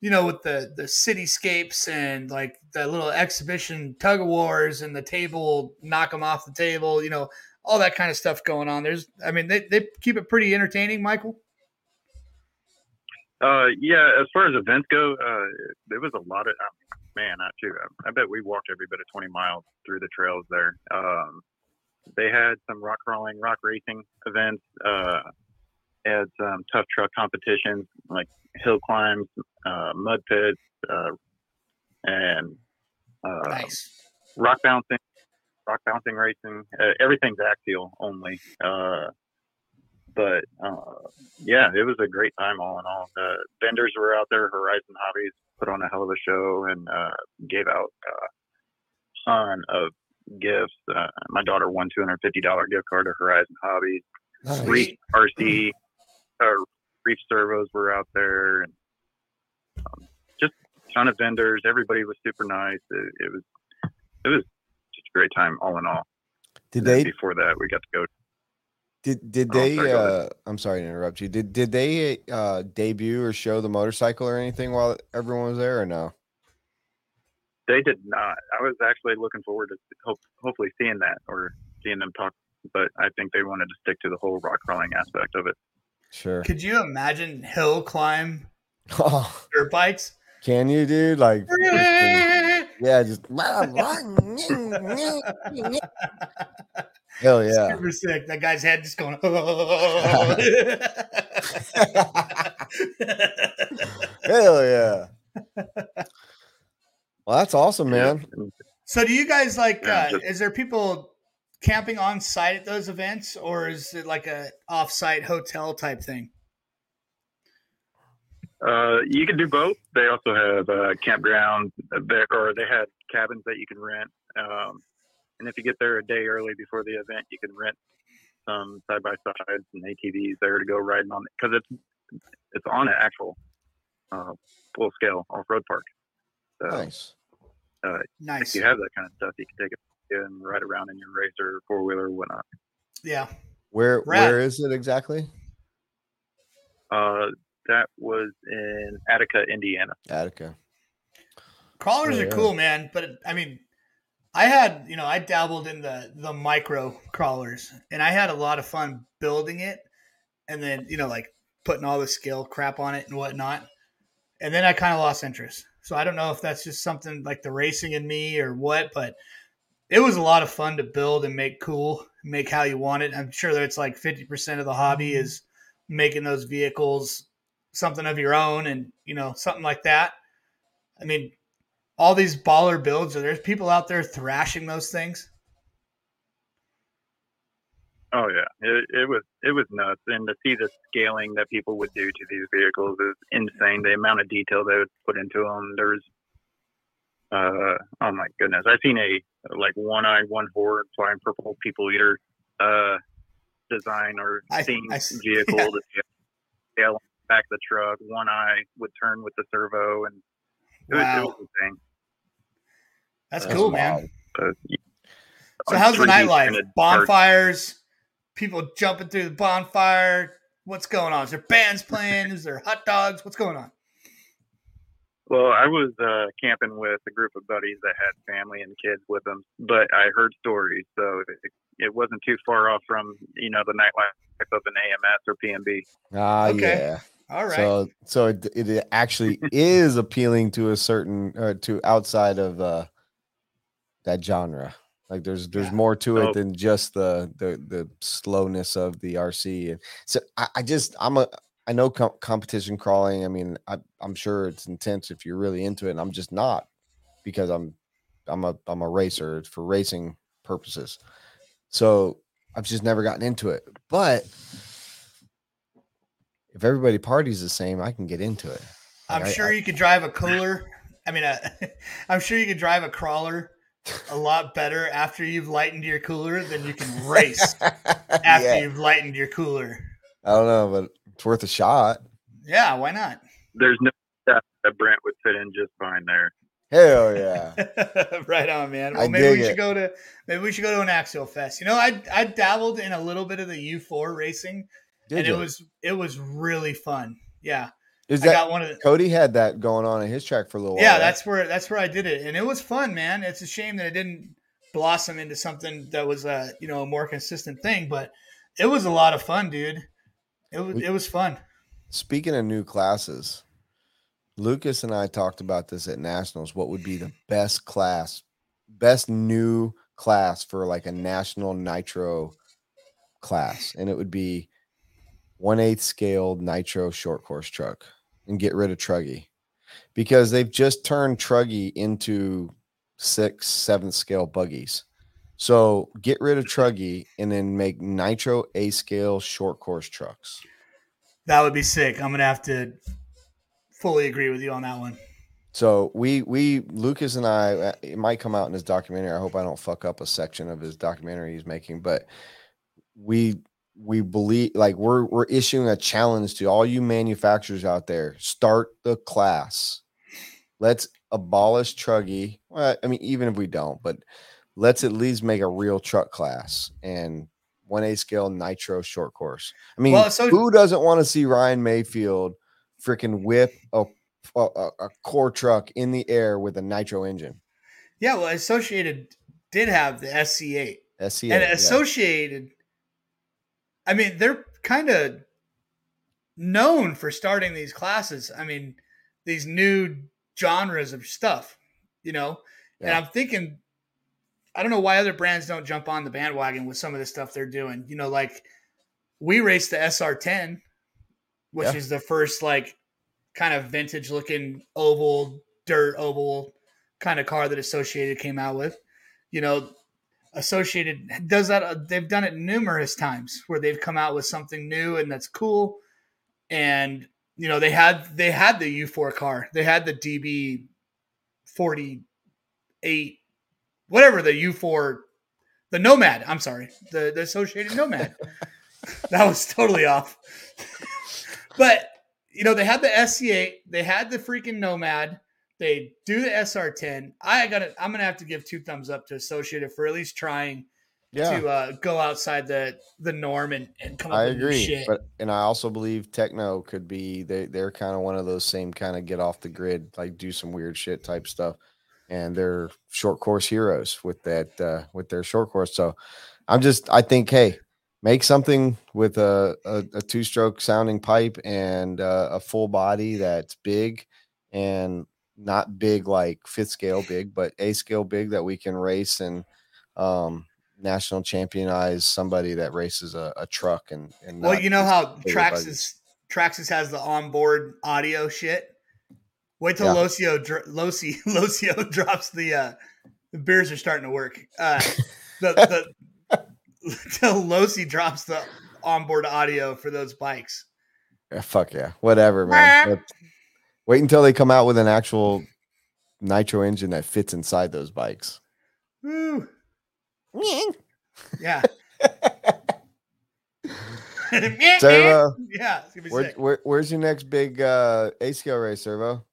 you know with the the cityscapes and like the little exhibition tug of wars and the table knock them off the table, you know, all that kind of stuff going on. There's I mean they they keep it pretty entertaining, Michael. Uh, yeah, as far as events go, uh, there was a lot of. Um, man, I too. I, I bet we walked every bit of 20 miles through the trails there. Um, they had some rock crawling, rock racing events. Uh, had some tough truck competitions like hill climbs, uh, mud pits, uh, and uh, Nice. rock bouncing, rock bouncing racing. Uh, everything's axial only. Uh, but uh, yeah, it was a great time all in all. The vendors were out there. Horizon Hobbies put on a hell of a show and uh, gave out a ton of gifts. Uh, my daughter won two hundred fifty dollar gift card to Horizon Hobbies. Nice. Reef RC, uh, Reef Servos were out there, and um, just a ton of vendors. Everybody was super nice. It, it was it was just a great time all in all. Did they before that we got to go. did did Oh, they sorry, uh I'm sorry to interrupt you. Did did they uh debut or show the motorcycle or anything while everyone was there or no? They did not. I was actually looking forward to hope, hopefully seeing that or seeing them talk, but I think they wanted to stick to the whole rock crawling aspect of it. Sure. Could you imagine hill climb Oh, dirt bikes? can you dude? Like yeah, just hell yeah. Super sick. That guy's head just going. Hell yeah. Well, that's awesome, man. So, do you guys like? Uh, is there people camping on site at those events, or is it like a off-site hotel type thing? Uh, you can do both. They also have uh, campground there, or they had cabins that you can rent. Um, and if you get there a day early before the event, you can rent some side by sides and ATVs there to go riding on because it's it's on an actual uh, full scale off road park. So Nice. Nice. if you have that kind of stuff, you can take it and ride around in your racer, four wheeler, or whatnot. Yeah. Where Rad. where is it exactly? Uh, that was in Attica, Indiana. Attica. Crawlers Oh, are cool, man. But I mean, I had you know I dabbled in the the micro crawlers, and I had a lot of fun building it, and then you know like putting all the scale crap on it and whatnot, and then I kind of lost interest. So I don't know if that's just something like the racing in me or what, but it was a lot of fun to build and make cool, make how you want it. I'm sure that it's like 50% of the hobby mm-hmm. is making those vehicles something of your own and you know something like that. I mean, all these baller builds are there's people out there thrashing those things. Oh yeah, it, it was it was nuts, and to see the scaling that people would do to these vehicles is insane. The amount of detail they would put into them. There's, uh, oh my goodness, I've seen a like one eye, one horn flying purple people eater, uh, design or I- theme vehicle yeah. to scale on the back of the truck. One eye would turn with the servo, and it was, it Wow. was insane. That's That's cool, wild. man. But, So on how's the 3D nightlife? printed parts. Bonfires, people jumping through the bonfire. What's going on? Is there bands playing? Is there hot dogs? What's going on? Well, I was uh, camping with a group of buddies that had family and kids with them, but I heard stories, so it, it wasn't too far off from you know the nightlife of an AMS or PMB. Ah, Okay. yeah. All right. So so it, it actually is appealing to a certain uh, to outside of uh that genre. Like there's there's Yeah. more to it Oh. than just the the the slowness of the RC. And so I, I just I'm a I know com- competition crawling. I mean I I'm sure it's intense if you're really into it. And I'm just not because I'm I'm a I'm a racer. For racing purposes. So I've just never gotten into it. But if everybody parties the same, I can get into it. I'm Like, I- sure I- you could drive a cooler. I mean, uh, I'm sure you could drive a crawler a lot better after you've lightened your cooler than you can race after yeah. you've lightened your cooler. I don't know, but it's worth a shot. Yeah, why not? There's no doubt that Brent would fit in just fine there. Hell yeah. right on, man. I maybe dig we should it. go to maybe we should go to an Axial Fest. You know, I I dabbled in a little bit of the U4 racing, Did and you? it was it was really fun. Yeah, Is I that got one of the. Cody had that going on in his track for a little while? Yeah, right? that's where that's where I did it, and it was fun, man. It's a shame that it didn't blossom into something that was a you know a more consistent thing, but it was a lot of fun, dude. It was it was fun. Speaking of new classes, Lucas and I talked about this at nationals. What would be the best class, best new class for like a national nitro class? And it would be one eighth scale nitro short course truck and get rid of Truggy because they've just turned Truggy into six, seventh scale buggies. So get rid of Truggy and then make nitro A scale short course trucks. That would be sick. I'm gonna have to fully agree with you on that one. So we we Lucas and I uh, it might come out in his documentary. I hope I don't fuck up a section of his documentary he's making, but we we believe like we're we're issuing a challenge to all you manufacturers out there. Start the class. Let's abolish Truggy. Well, I mean, even if we don't, but let's at least make a real truck class and one A scale nitro short course. I mean, Well, so- who doesn't want to see Ryan Maifield freaking whip a, a a core truck in the air with a nitro engine? Yeah, well, Associated did have the SC8, SCA. and yeah. Associated. I mean, they're kind of known for starting these classes. I mean, these new genres of stuff, you know. And I'm thinking, I don't know why other brands don't jump on the bandwagon with some of the stuff they're doing. You know, like we raced the SR10, which Yeah. is the first like kind of vintage looking oval, dirt oval kind of car that Associated came out with. You know, Associated does that. uh, They've done it numerous times where they've come out with something new and that's cool. And you know, they had they had the U4 car. They had the DB 48 whatever the U4 the Nomad, I'm sorry. The the Associated Nomad. that was totally off. but you know, they had the SC8, they had the freaking Nomad, they do the SR10. I got to I'm gonna have to give two thumbs up to Associated for at least trying yeah. to uh, go outside the the norm and, and come up I with agree, shit. but and I also believe Tekno could be they they're kind of one of those same kind of get off the grid, like do some weird shit type stuff, and they're short course heroes with that uh, with their short course. So I'm just I think hey, make something with a a, a two stroke sounding pipe and uh, a full body that's big and not big like fifth scale big, but a scale big that we can race and um national championize somebody that races a, a truck and and well, you know how Traxxas. Traxxas has the onboard audio shit. Wait till Yeah. Locio dr- Losi Locio drops the uh the beers are starting to work. Uh the the till Losi drops the onboard audio for those bikes. Yeah, fuck yeah, whatever, man. But wait until they come out with an actual nitro engine that fits inside those bikes. Woo. Yeah. Servo, yeah, it's gonna be where, sick. where, where's your next big uh, A scale race, Servo?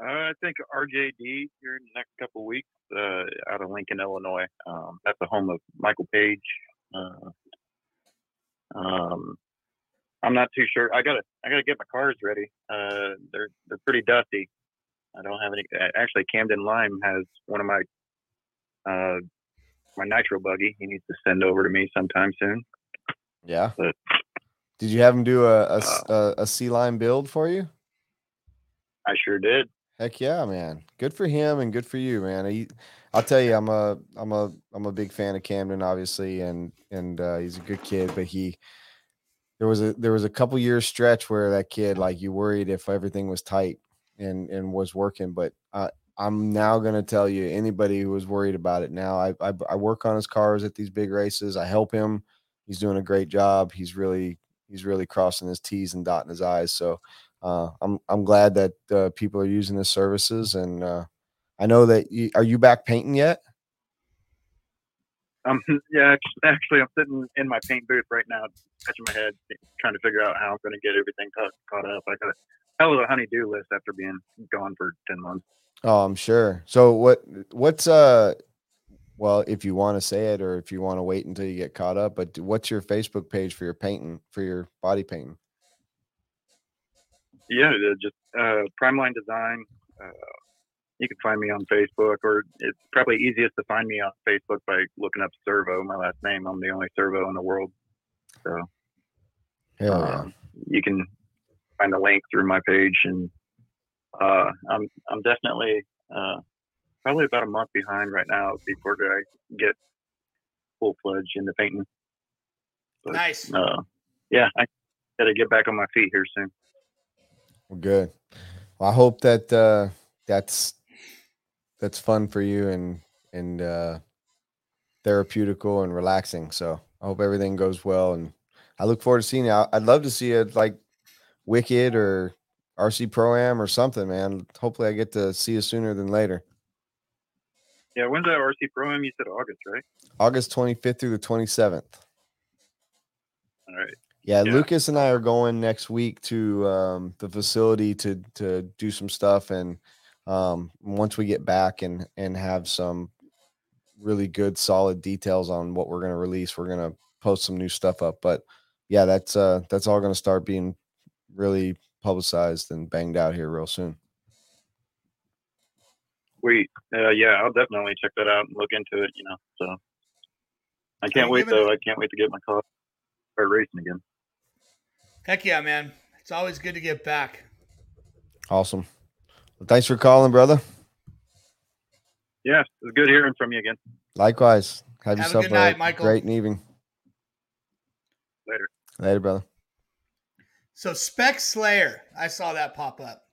Uh, I think RJD here in the next couple of weeks uh, out of Lincoln, Illinois. Um, that's the home of Michael Page. Uh, um, I'm not too sure. I gotta I gotta get my cars ready. Uh, they're they're pretty dusty. I don't have any. Actually, Camden Lime has one of my uh, my nitro buggy. He needs to send over to me sometime soon. Yeah. But- Did you have him do a a, s- a, a C line build for you? I sure did. Heck yeah, man! Good for him and good for you, man. He, I'll tell you, I'm a, I'm a, I'm a big fan of Camden, obviously, and and uh, he's a good kid. But he, there was a there was a couple years stretch where that kid, like, you worried if everything was tight and and was working. But uh, I'm now gonna tell you, anybody who was worried about it now, I, I I work on his cars at these big races. I help him. He's doing a great job. He's really he's really crossing his T's and dotting his I's. So uh, I'm I'm glad that uh, people are using the services, and uh, I know that you, are you back painting yet? Um, yeah, actually, I'm sitting in my paint booth right now, scratching my head, trying to figure out how I'm going to get everything caught, caught up. I got a hell of a honey-do list after being gone for ten months. Oh, I'm sure. So what what's uh well, if you want to say it or if you want to wait until you get caught up, but what's your Facebook page for your painting for your body painting? Yeah, uh, just uh, Primeline Design. Uh, you can find me on Facebook, or it's probably easiest to find me on Facebook by looking up Servo, my last name. I'm the only servo in the world. So Hell yeah. um, you can find the link through my page, and uh, I'm I'm definitely uh, probably about a month behind right now before I get full fledged into painting. But, Nice. Uh, yeah, I gotta get back on my feet here soon. Well, good. Well, I hope that uh, that's that's fun for you and and uh, therapeutical and relaxing. So I hope everything goes well, and I look forward to seeing you. I'd love to see it like Wicked or RC Pro Am or something, man. Hopefully, I get to see you sooner than later. Yeah, when's that RC Pro Am? You said August, right? August 25th through the 27th. All right. Yeah, Yeah. Lucas and I are going next week to um, the facility to to do some stuff, and um, once we get back and and have some really good, solid details on what we're going to release, we're going to post some new stuff up. But yeah, that's uh, that's all going to start being really publicized and banged out here real soon. Sweet. Uh, yeah, I'll definitely check that out and look into it. You know, so I can't wait giving though. I can't wait to get my car start racing again. Heck yeah, man. It's always good to get back. Awesome. Well, thanks for calling, brother. Yeah, it was good hearing from you again. Likewise. Have, Have a yourself good night, Michael. great evening. Later. Later, brother. So Spec Slayer, I saw that pop up.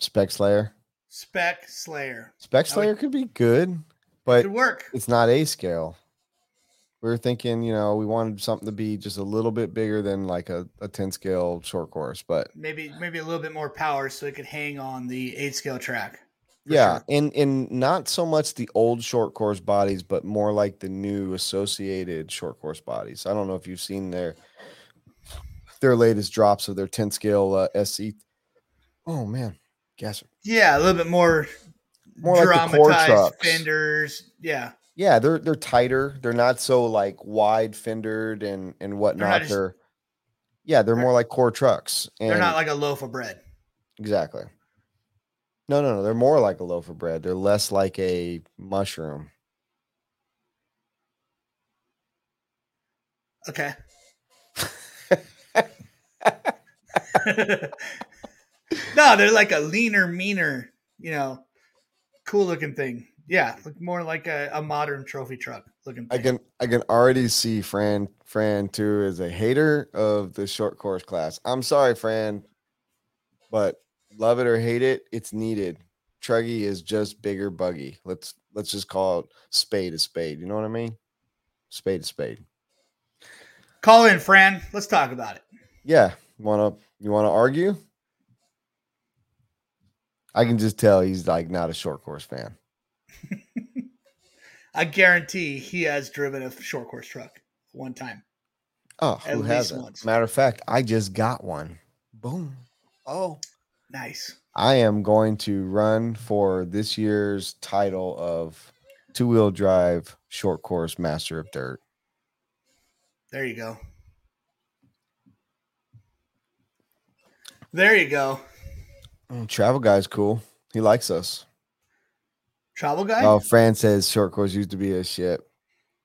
Spec Slayer. Spec Slayer. Spec I would- Slayer could be good, but Could work. it's not A scale. We were thinking, you know, we wanted something to be just a little bit bigger than like a, a 10 scale short course, but Maybe maybe a little bit more power so it could hang on the eight scale track. yeah, sure. and and not so much the old short course bodies, but more like the new associated short course bodies. I don't know if you've seen their their latest drops of their 10 scale uh, SC. Oh man, gas. Yeah, a little bit more, More like the core dramatized trucks. fenders. Yeah. Yeah, they're they're tighter. They're not so like wide fendered and and whatnot. just- They're yeah, they're they're- more like core trucks. And They're not like a loaf of bread. exactly. No, no, no. They're more like a loaf of bread. They're less like a mushroom. Okay. no, they're like a leaner, meaner, you know, cool looking thing. Yeah, look more like a, a modern trophy truck looking I can I can already see Fran Fran too is a hater of the short course class. I'm sorry, Fran, but love it or hate it, it's needed. Truggy is just bigger buggy. Let's let's just call it spade a spade. You know what I mean? Spade a spade. Call in, Fran. Let's talk about it. Yeah. Wanna you wanna argue? I can just tell he's like not a short course fan. I guarantee he has driven a short course truck one time. Oh, At who hasn't? once. Matter of fact, I just got one. Boom. Oh. Nice. I am going to run for this year's title of two wheel drive short course master of dirt. There you go. There you go. Oh, travel guy's cool. He likes us. Travel guy? Oh, Fran says short course used to be a shit.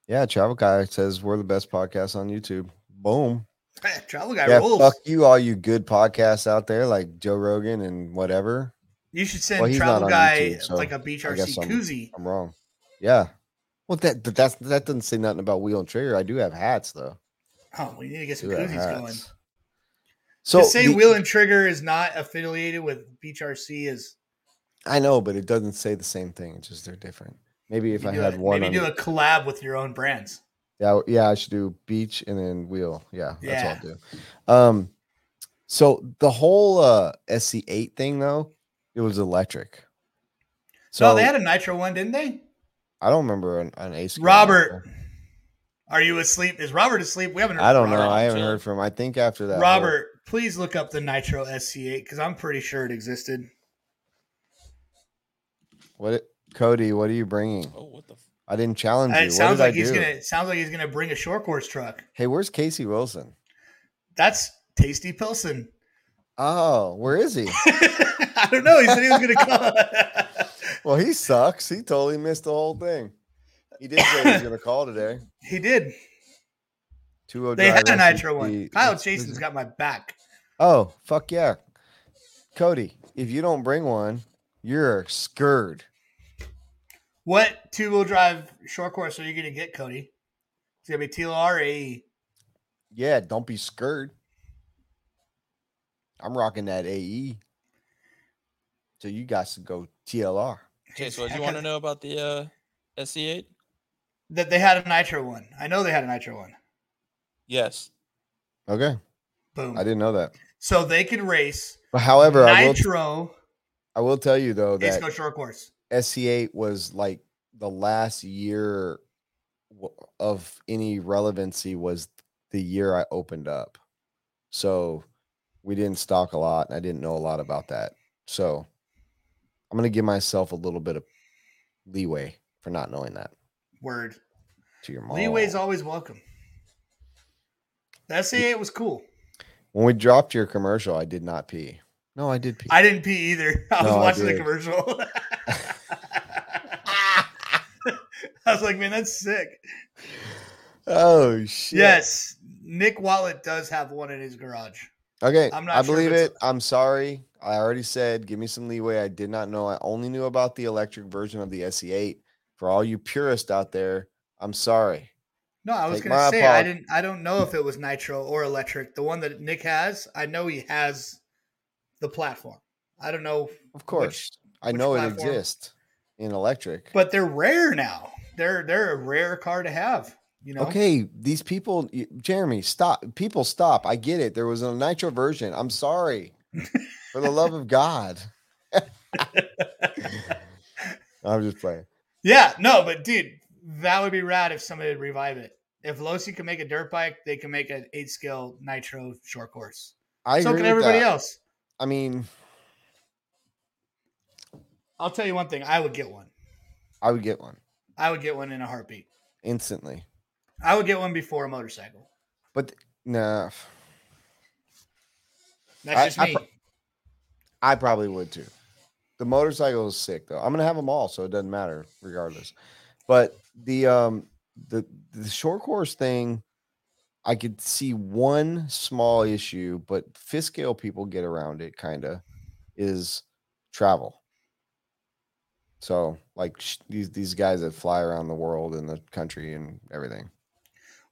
Yeah, travel guy says we're the best podcast on YouTube. Boom. Travel guy yeah, rules. fuck you, all you good podcasts out there like Joe Rogan and whatever. You should send Well, travel guy YouTube, so like a beach RC I'm- koozie. I'm wrong. Yeah. Well, that but that's that doesn't say nothing about wheel and trigger. I do have hats though. Oh, we need to get some koozies going. So to say the- Wheel and Trigger is not affiliated with Beach RC is I know, but it doesn't say the same thing. It's just they're different. Maybe if I had a, one, maybe on do a collab with your own brands. yeah, yeah, I should do beach and then wheel. Yeah, that's Yeah. what I'll do. Um, so the whole uh SC8 thing though, it was electric. So So they had a nitro one, didn't they? I don't remember an, an ace. Robert, are you asleep? Is Robert asleep? We haven't heard I don't know. Robert. I haven't heard from. him. I think after that, whole- Robert, please look up the Nitro SC8 because I'm pretty sure it existed. What Cody? What are you bringing? Oh, what the? F- I didn't challenge you. It What sounds did like I he's do? gonna. It sounds like he's gonna bring a short course truck. Hey, where's Casey Wilson? That's Tasty Pilson. Oh, where is he? I don't know. He said he was gonna call. well, he sucks. He totally missed the whole thing. He did say he was going to call today. he did. Two O. They had a nitro one. Kyle Jason's got my back. Oh, fuck yeah. Cody, if you don't bring one, you're scared. What two wheel drive short course are you going to get, Cody? It's going to be TLR AE? Yeah, don't be scared. I'm rocking that AE. So you guys to go TLR. Okay, so what do you want to know about the uh, SC8? That they had a nitro one. I know they had a nitro one. Yes. Okay. Boom. I didn't know that. So they could race But however, I will, nitro I will tell you though Ace that Go short course. SC8 was like the last year of any relevancy was the year I opened up. So we didn't stock a lot and I didn't know a lot about that. So I'm going to give myself a little bit of leeway for not knowing that Word. to your mom. Leeway's always welcome. The SC8 was cool. When we dropped your commercial, I did not pee. No, I did pee. I didn't pee either. I was No, I watching the commercial. I was like, man, that's sick. oh shit. Yes, Nick Wallet does have one in his garage. Okay, I'm not I sure believe it. I'm sorry. I already said, give me some leeway. I did not know. I only knew about the electric version of the SC8. For all you purists out there, I'm sorry. No, I was Take gonna say I didn't. I don't know if it was nitro or electric. The one that Nick has, I know he has the platform. I don't know, Of course, I which know it exists in electric. but they're rare now. They're they're a rare car to have. You know. Okay, these people, Jeremy, stop. People, stop. I get it. There was a nitro version. I'm sorry. For the love of God. I'm just playing. Yeah, no, but dude, that would be rad if somebody would revive it. If Losi can make a dirt bike, they can make an eight scale nitro short course. I so can everybody else. I mean, I'll tell you one thing. I would get one. I would get one I would get one in a heartbeat. instantly. I would get one before a motorcycle. But nah, That's I- just I me. pro- I probably would too. The motorcycle is sick though. I'm gonna have them all, so it doesn't matter regardless. But the um the the short course thing, I could see one small issue, but fifth scale people get around it kind of is travel. So like sh- these these guys that fly around the world and the country and everything.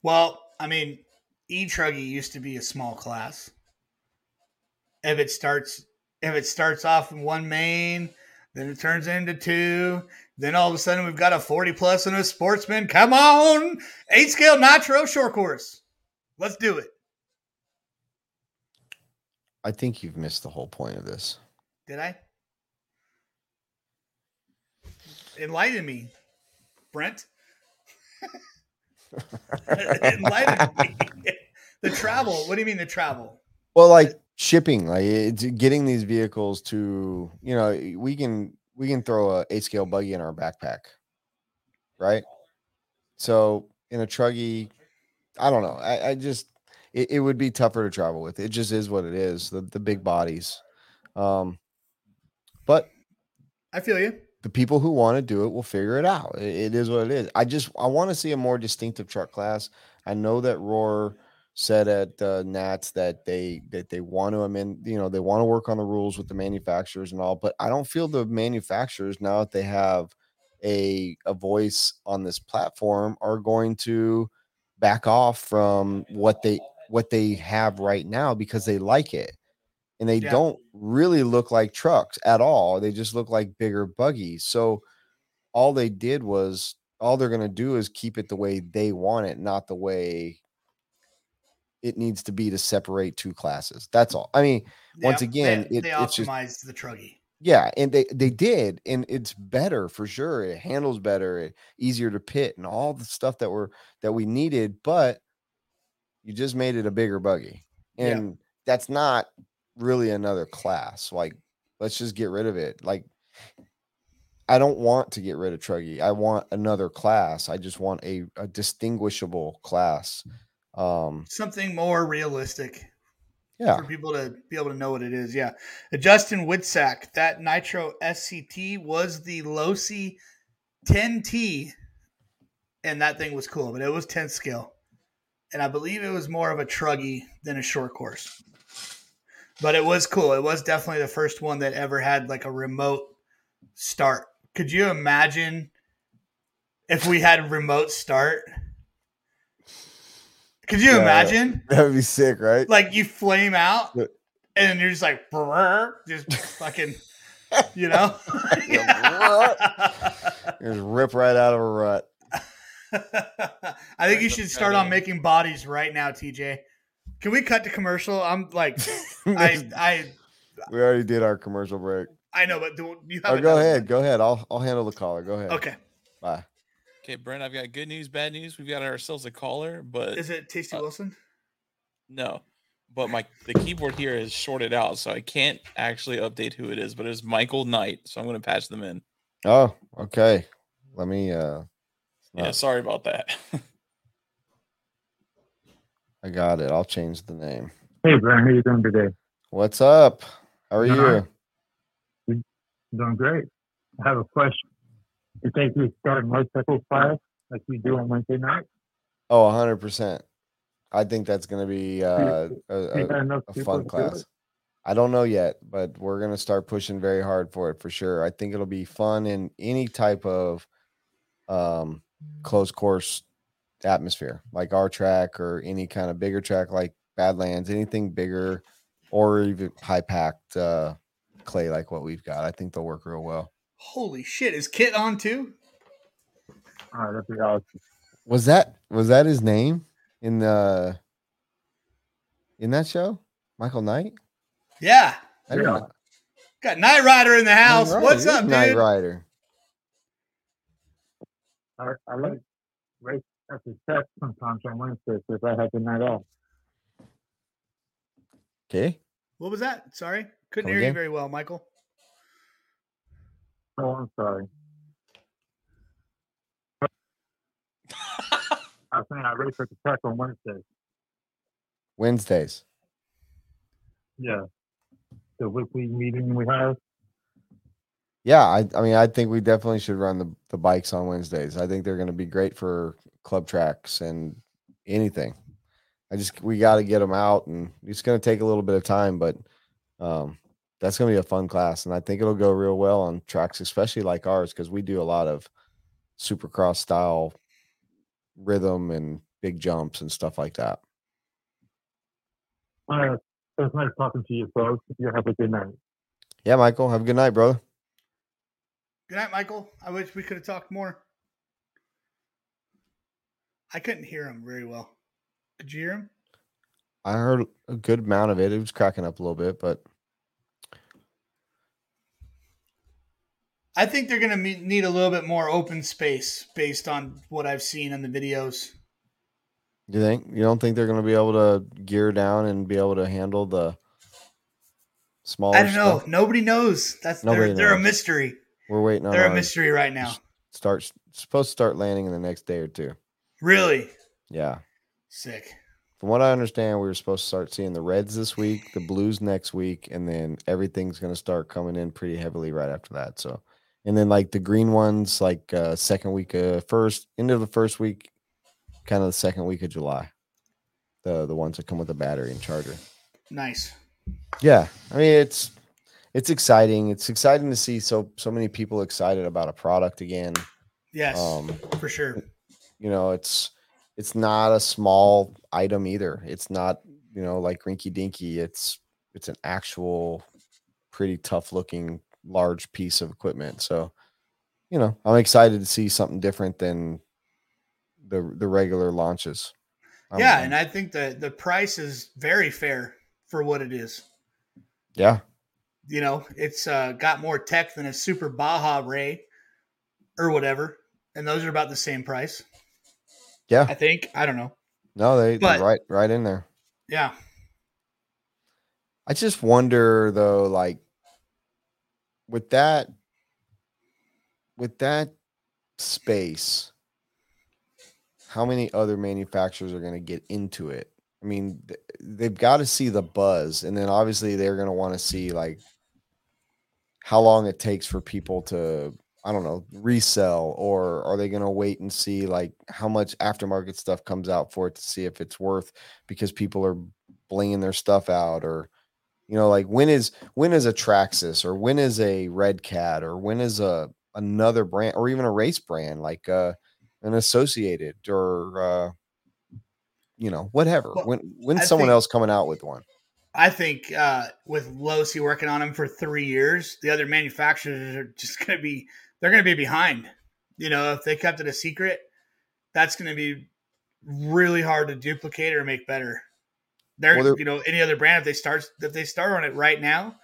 Well, I mean, e truggy used to be a small class. If it starts, if it starts off in one main, then it turns into two. Then all of a sudden we've got a forty plus and a sportsman. Come on, eight scale nitro short course. Let's do it. I think you've missed the whole point of this. Did I? Enlighten me, Brent. Enlighten me. the travel. What do you mean the travel? Well, like shipping, like it's getting these vehicles to, you know, we can we can throw a eight scale buggy in our backpack, right? So in a truggy, I don't know. I, I just it, it would be tougher to travel with. It just is what it is. The the big bodies, um, but I feel you. The people who want to do it will figure it out. It, it is what it is. I just I want to see a more distinctive truck class. I know that Roar said at uh, Nats that they that they want to amend, you know, they want to work on the rules with the manufacturers and all, but I don't feel the manufacturers now that they have a a voice on this platform are going to back off from what they what they have right now because they like it and they Yeah. don't really look like trucks at all. They just look like bigger buggies. So all they did was all they're going to do is keep it the way they want it, not the way it needs to be to separate two classes. That's all. I mean, once They- again, they, it- they it's just- optimized the truggy. yeah, and they they did, and it's better for sure. It handles better, it, easier to pit, and all the stuff that were that we needed. But you just made it a bigger buggy, Yeah. and that's not really another class. Like, let's just get rid of it. Like, I don't want to get rid of Truggy. I want another class. I just want a, a distinguishable class. Um, Something more realistic yeah, for people to be able to know what it is. Yeah. Justin Whitsack, that Nitro SCT was the Losi 10T, and that thing was cool, but it was 10 scale. And I believe it was more of a truggy than a short course. But it was cool. It was definitely the first one that ever had like a remote start. Could you imagine if we had a remote start? Could you Yeah. imagine? That would be sick, right? Like you flame out and you're just like just fucking you know? Just rip right out of a rut. I think you should start on making bodies right now, TJ. Can we cut to commercial? I'm like I I we already did our commercial break. I know, but do you have Oh, go ahead. one? Go ahead. I'll I'll handle the caller. Go ahead. Okay. Bye. Okay, Brent, I've got good news, bad news. We've got ourselves a caller, but Is it Tasty Uh, Wilson? no. But my the keyboard here is shorted out, so I can't actually update who it is. But it's Michael Knight, so I'm going to patch them in. Oh, okay. Let me uh Yeah, Uh, sorry about that. I got it. I'll change the name. Hey, Brian, how you doing today? What's up? How are All you? right. Doing great. I have a question. You think we start motorcycle class like we do on Wednesday night? Oh, 100%. I think that's going to be uh, a, a, a fun class. I don't know yet, but we're going to start pushing very hard for it for sure. I think it'll be fun in any type of um, closed course atmosphere, like our track or any kind of bigger track like Badlands, anything bigger or even high packed uh, clay like what we've got. I think they'll work real well. Holy shit! Is Kit on too? All right, that'd be awesome. Was that was that his name in the in that show? Michael Knight? Yeah. I didn't Yeah. know. Got Knight Rider in the house. Knight What's up, he is Knight? Rider. I, I like race after sex sometimes on Wednesdays if I have the night off. Okay. What was that? Sorry, couldn't Come hear you very well, Michael. Oh, I'm sorry. I was saying I race at the track on Wednesdays. Wednesdays. Yeah. The weekly meeting we have. Yeah, I, I mean, I think we definitely should run the, the bikes on Wednesdays. I think they're going to be great for club tracks and anything. I just we got to get them out, and it's going to take a little bit of time, but um, that's going to be a fun class, and I think it'll go real well on tracks, especially like ours, because we do a lot of supercross style rhythm and big jumps and stuff like that. All right. It was nice talking to you, folks. You have a good night. Yeah, Michael, have a good night, brother. Good night, Michael. I wish we could have talked more. I couldn't hear him very well. Could you hear him? I heard a good amount of it. It was cracking up a little bit, but I think they're going to need a little bit more open space based on what I've seen in the videos. you think you don't think they're going to be able to gear down and be able to handle the smaller I don't know. stuff? Nobody knows. That's Nobody they're, they're a mystery. We're waiting on They're a mystery right now. Start supposed to start landing in the next day or two. Really Yeah. sick. From what I understand, we were supposed to start seeing the Reds this week, the Blues next week, and then everything's going to start coming in pretty heavily right after that. So, and then like the green ones, like uh, second week, uh, first end of the first week, kind of the second week of July. The the ones that come with a battery and charger. Nice. Yeah, I mean it's it's exciting. It's exciting to see so so many people excited about a product again. Yes, Um, for sure. You know it's it's not a small item either it's not you know like rinky dinky it's it's an actual pretty tough looking large piece of equipment so you know i'm excited to see something different than the the regular launches I'm- yeah, and I think the the price is very fair for what it is. yeah You know, it's uh, got more tech than a Super Baja Rey or whatever, and those are about the same price. Yeah I think. I don't know. no they But- they're right right in there Yeah, I just wonder though, like with that with that space, how many other manufacturers are going to get into it? I mean, they've got to see the buzz, and then obviously they're going to want to see like how long it takes for people to, I don't know, resell, or are they going to wait and see like how much aftermarket stuff comes out for it to see if it's worth because people are blinging their stuff out, or You know, like when is when is a Traxxas or when is a Redcat or when is a another brand or even a race brand like uh an Associated or uh you know whatever. Well, when when's I someone think- else coming out with one? I think uh, with Losi working on them for three years, the other manufacturers are just going to be they're going to be behind. You know, if they kept it a secret, that's going to be really hard to duplicate or make better. They're, Well, you know, any other brand if they start if they start on it right now,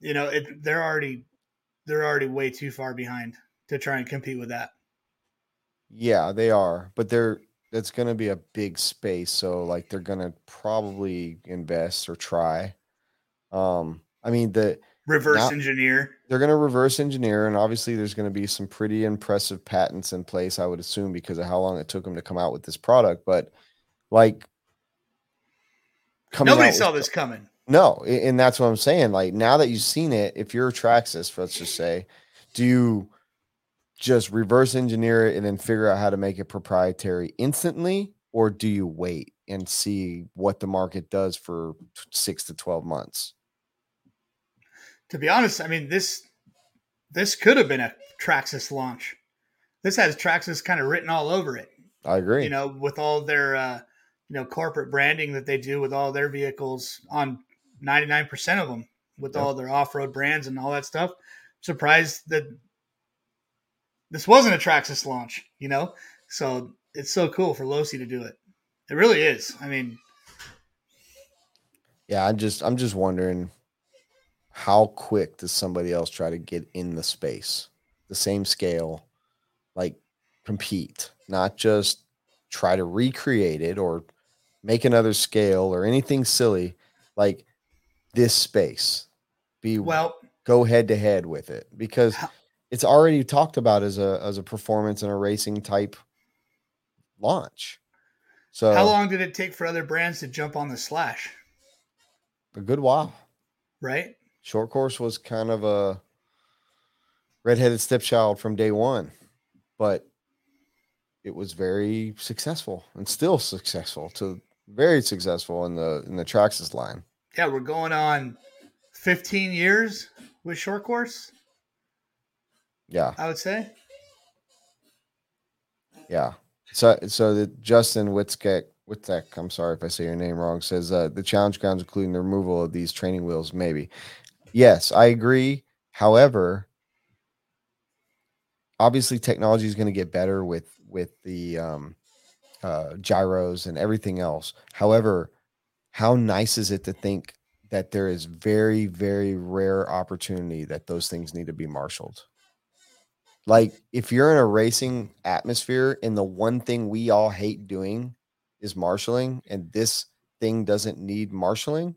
you know, it, they're already they're already way too far behind to try and compete with that. Yeah, they are, but they're that's going to be a big space, so like they're going to probably invest or try. Um, I mean the Reverse Now- engineer. they're going to reverse engineer, and obviously there's going to be some pretty impressive patents in place, I would assume, because of how long it took them to come out with this product. But like, Nobody out with saw this coming. No, and that's what I'm saying. Like now that you've seen it, if you're a Traxxas, let's just say, do you just reverse engineer it and then figure out how to make it proprietary instantly, or do you wait and see what the market does for six to twelve months? To be honest, I mean this this could have been a Traxxas launch. This has Traxxas kind of written all over it. I agree. You know, with all their uh, you know corporate branding that they do with all their vehicles on 99% of them with Yep. all their off-road brands and all that stuff. Surprised that this wasn't a Traxxas launch, you know? So it's so cool for Losi to do it. It really is. I mean, yeah, I'm just I'm just wondering how quick does somebody else try to get in the space, the same scale, like compete, not just try to recreate it or make another scale or anything silly, like this space. Be well, go head to head with it because it's already talked about as a as a performance and a racing type launch. So how long did it take for other brands to jump on the slash, a good while. right? Short course was kind of a redheaded stepchild from day one, but it was very successful and still successful to very successful in the in the Traxxas line. Yeah, we're going on 15 years with short course, Yeah, I would say. yeah. So so the Justin Witzek Witzek, I'm sorry if I say your name wrong, says uh, the challenge grounds including the removal of these training wheels, maybe. Yes, I agree. However, obviously technology is going to get better with with the um, uh, gyros and everything else. However, how nice is it to think that there is very very rare opportunity that those things need to be marshaled? Like if you're in a racing atmosphere and the one thing we all hate doing is marshaling and this thing doesn't need marshaling,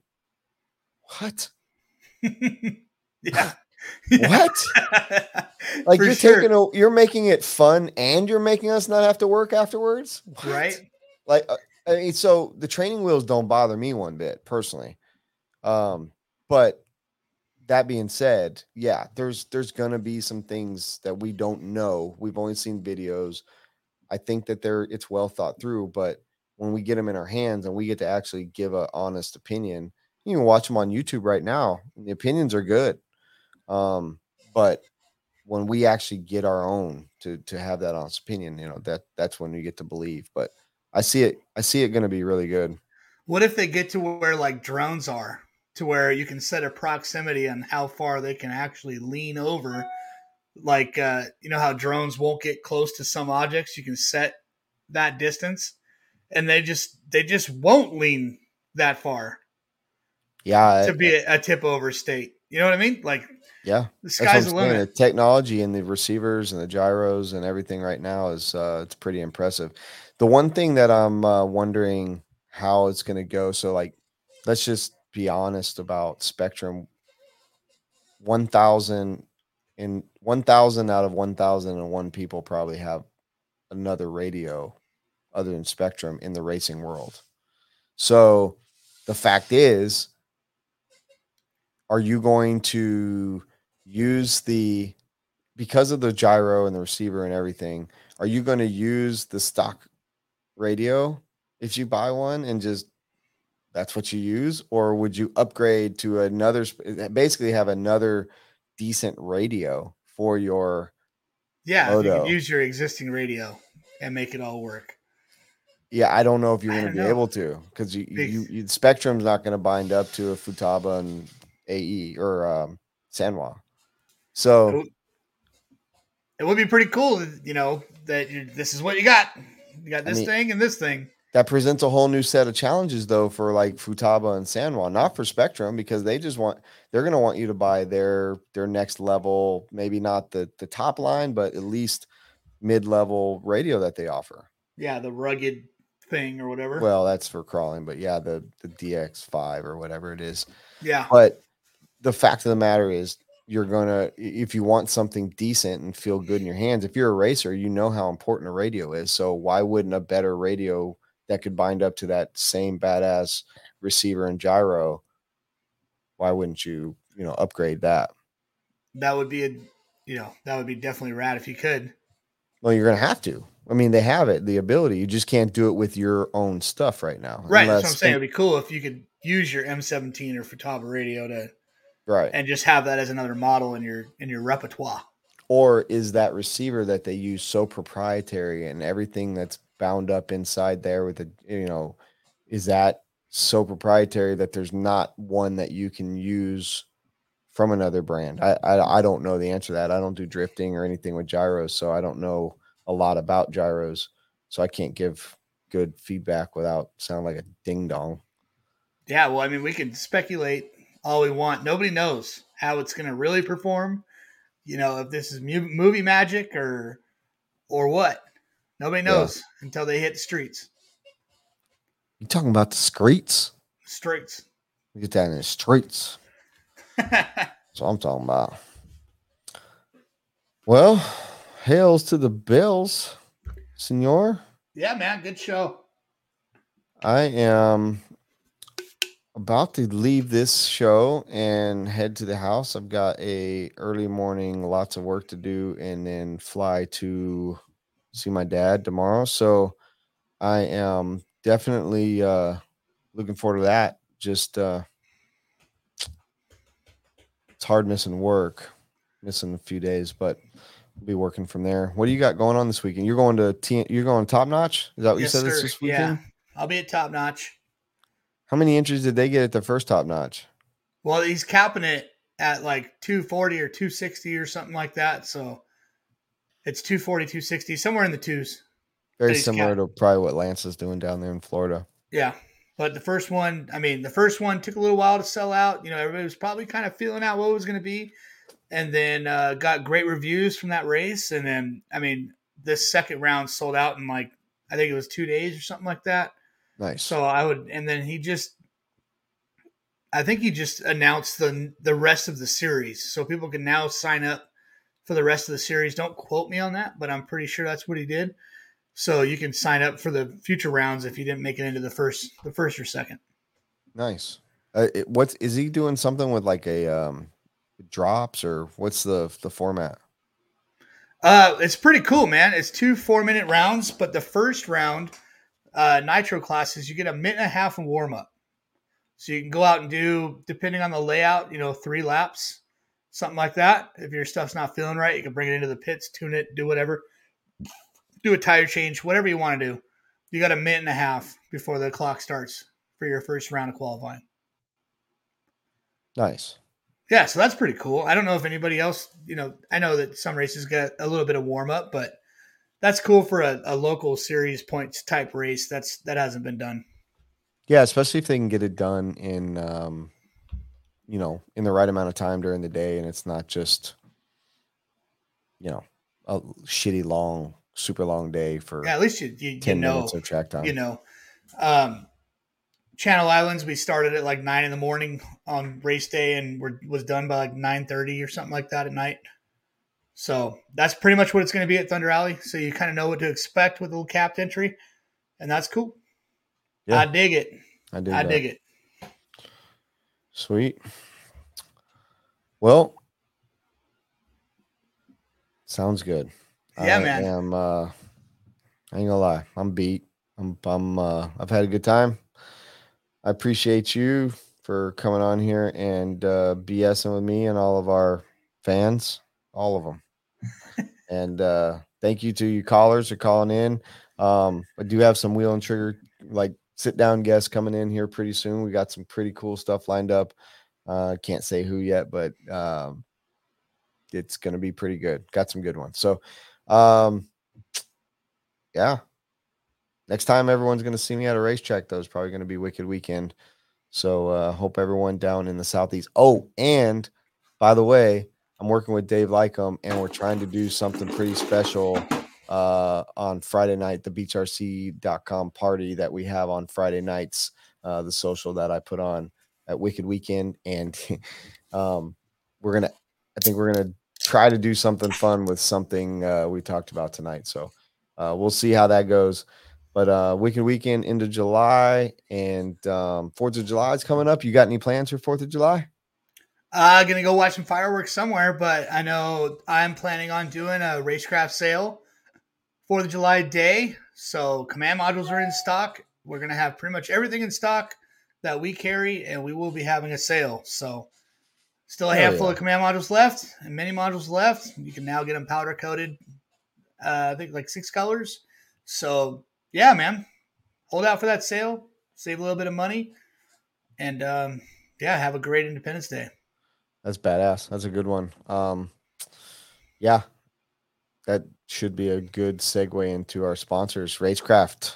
what? yeah. What? Like For you're sure. taking a, you're making it fun and you're making us not have to work afterwards, What? right? Like uh, I mean, so the training wheels don't bother me one bit personally. Um, but that being said, yeah, there's there's gonna be some things that we don't know. We've only seen videos. I think that they're it's well thought through, but when we get them in our hands and we get to actually give a honest opinion, you can watch them on YouTube right now. the opinions are good. Um, but when we actually get our own to to have that honest opinion, you know, that that's when we get to believe. But I see it, I see it gonna be really good. What if they get to where like drones are, to where you can set a proximity on how far they can actually lean over? Like, uh, you know how drones won't get close to some objects, you can set that distance, and they just they just won't lean that far Yeah, to be a, a tip over state. You know what I mean? Like yeah. the sky's the limit. The technology and the receivers and the gyros and everything right now is uh, it's pretty impressive. The one thing that I'm uh, wondering how it's going to go. So like, let's just be honest about Spektrum. One thousand in one thousand out of one thousand and one people probably have another radio other than Spektrum in the racing world. So the fact is, are you going to use the because of the gyro and the receiver and everything are you going to use the stock radio if you buy one and just that's what you use, or would you upgrade to another? Basically, have another decent radio for your. Yeah, you could use your existing radio and make it all work. Yeah, I don't know if you're going to be know. able to because you, you, you Spektrum's not going to bind up to a Futaba and AE or um, Sanwa. So It It would be pretty cool, you know, that this is what you got. You got I this mean- thing and this thing. that presents a whole new set of challenges though for like Futaba and Sanwa, not for Spektrum because they just want they're going to want you to buy their their next level, maybe not the the top line, but at least mid level radio that they offer. Yeah, the rugged thing or whatever. Well, that's for crawling, but yeah, the the DX5 or whatever it is. yeah, But the fact of the matter is, you're gonna if you want something decent and feel good in your hands. If you're a racer, you know how important a radio is. So why wouldn't a better radio that could bind up to that same badass receiver and gyro? Why wouldn't you, you know, upgrade that? that would be a, you know, that would be definitely rad if you could. Well, you're gonna have to. I mean, they have it, the ability. You just can't do it with your own stuff right now. Right. That's what I'm saying. It'd be cool if you could use your M17 or Futaba radio to right. and just have that as another model in your in your repertoire. or is that receiver that they use so proprietary and everything that's bound up inside there with the you know is that so proprietary that there's not one that you can use from another brand I, I i don't know the answer to that i don't do drifting or anything with gyros so i don't know a lot about gyros so i can't give good feedback without sound like a ding dong Yeah, well, I mean, we can speculate all we want. Nobody knows how it's going to really perform. You know, if this is mu- movie magic or or what. Nobody Yeah. knows until they hit the streets. you talking about the streets Streets. We get that in the streets That's what I'm talking about. Well, hails to the Bills, senor. yeah, man, good show. I am about to leave this show and head to the house. I've got a early morning, lots of work to do, and then fly to see my dad tomorrow. So I am definitely uh looking forward to that. Just uh it's hard missing work, missing a few days, but I'll be working from there. What do you got going on this weekend? You're going to T- you're going top notch? Is that what Yes, you said this sir. this Yeah. I'll be at top notch. How many entries did they get at their first top notch? Well, he's capping it at like 240 or 260 or something like that. So it's 240, 260, somewhere in the twos. Very similar cap- to probably what Lance is doing down there in Florida. Yeah. But the first one, I mean, the first one took a little while to sell out. You know, everybody was probably kind of feeling out what it was going to be. And then uh, got great reviews from that race. And then, I mean, this second round sold out in like, I think it was two days or something like that. Nice. So I would, and then he just, I think he just announced the the rest of the series, so people can now sign up for the rest of the series. Don't quote me on that, but I'm pretty sure that's what he did. So you can sign up for the future rounds if you didn't make it into the first, the first or second. nice. Uh, it, what's is he doing something with like a um drops or what's the the format? Uh, it's pretty cool, man. It's two four minute rounds, but the first round, uh, nitro classes, you get a minute and a half of warm up. So you can go out and do, depending on the layout, you know, three laps, something like that. If your stuff's not feeling right, you can bring it into the pits, tune it, do whatever, do a tire change, whatever you want to do. You got a minute and a half before the clock starts for your first round of qualifying. Nice. Yeah, so that's pretty cool. I don't know if anybody else, you know, I know that some races get a little bit of warm up, but that's cool for a, a local series points type race. That's that hasn't been done. Yeah, especially if they can get it done in um you know, in the right amount of time during the day and it's not just you know, a shitty long, super long day for Yeah, at least you you, you know, minutes of track time. you know. Um, Channel Islands, we started at like nine in the morning on race day, and we're was done by like nine thirty or something like that at night. So that's pretty much what it's going to be at Thunder Alley. So you kind of know what to expect with a little capped entry, and that's cool. Yeah. I dig it. I dig, I dig it. Sweet. Well, sounds good. Yeah, I man. Am, uh, I ain't gonna lie. I'm beat. I'm. I'm. Uh, I've had a good time. I appreciate you for coming on here and uh, BSing with me and all of our fans, all of them. and uh, thank you to you callers for calling in. Um, I do have some wheel and trigger like sit down guests coming in here pretty soon. We got some pretty cool stuff lined up. Uh, can't say who yet, but um, it's to be pretty good. Got some good ones. So, um, yeah. Next time everyone's to see me at a racetrack, though, is probably to be Wicked Weekend. So, uh, hope everyone down in the Southeast. Oh, and by the way, I'm working with Dave Lycom, and we're trying to do something pretty special uh, on Friday night, the beachrc.com party that we have on Friday nights, uh, the social that I put on at Wicked Weekend. And um, we're going to, I think we're going to try to do something fun with something uh, we talked about tonight. So uh, we'll see how that goes. But uh, Wicked Weekend into July and um, Fourth of July is coming up. You got any plans for Fourth of July? Uh, gonna go watch some fireworks somewhere, but I know I'm planning on doing a RaceCraft sale Fourth of July day. So command modules are in stock. We're gonna have pretty much everything in stock that we carry, and we will be having a sale. So still a Hell handful yeah. of command modules left and many modules left. You can now get them powder coated. Uh, I think like six colors. So yeah, man, hold out for that sale. Save a little bit of money, and um, yeah, have a great Independence Day. That's badass. That's a good one. Um, yeah, that should be a good segue into our sponsors, RaceCraft.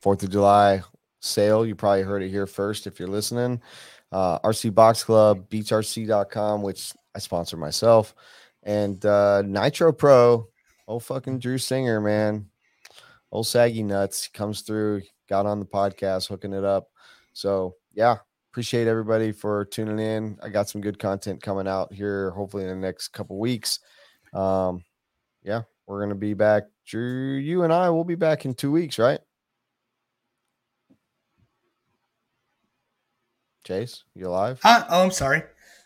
Fourth of July sale. You probably heard it here first if you're listening. Uh, RC Box Club, beachrc.com, which I sponsor myself, and uh, Nitro Pro. Oh, fucking Drew Singer, man. Old Saggy Nuts comes through, got on the podcast, hooking it up. So, yeah, appreciate everybody for tuning in. I got some good content coming out here, hopefully in the next couple weeks. Um, yeah, we're gonna be back. Drew, you and I will be back in two weeks, right? Chase, you alive? Huh? Oh, I'm sorry.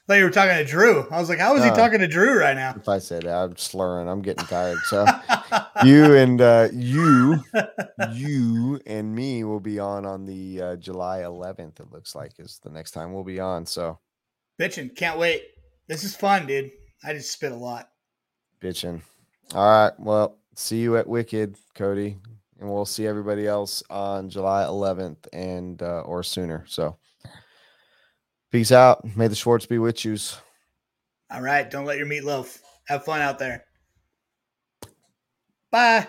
I thought you were talking to Drew. I was like, how is he talking to Drew right now? If I said that, I'm slurring. I'm getting tired. So you and uh, you, you and me will be on on the uh, July 11th. It looks like is the next time we'll be on. So bitching, Can't wait. This is fun, dude. I just spit a lot. bitching. All right. Well, see you at Wicked, Cody, and we'll see everybody else on July 11th and uh, or sooner. So peace out. May the Schwartz be with yous. All right. Don't let your meatloaf. Have fun out there. Bye.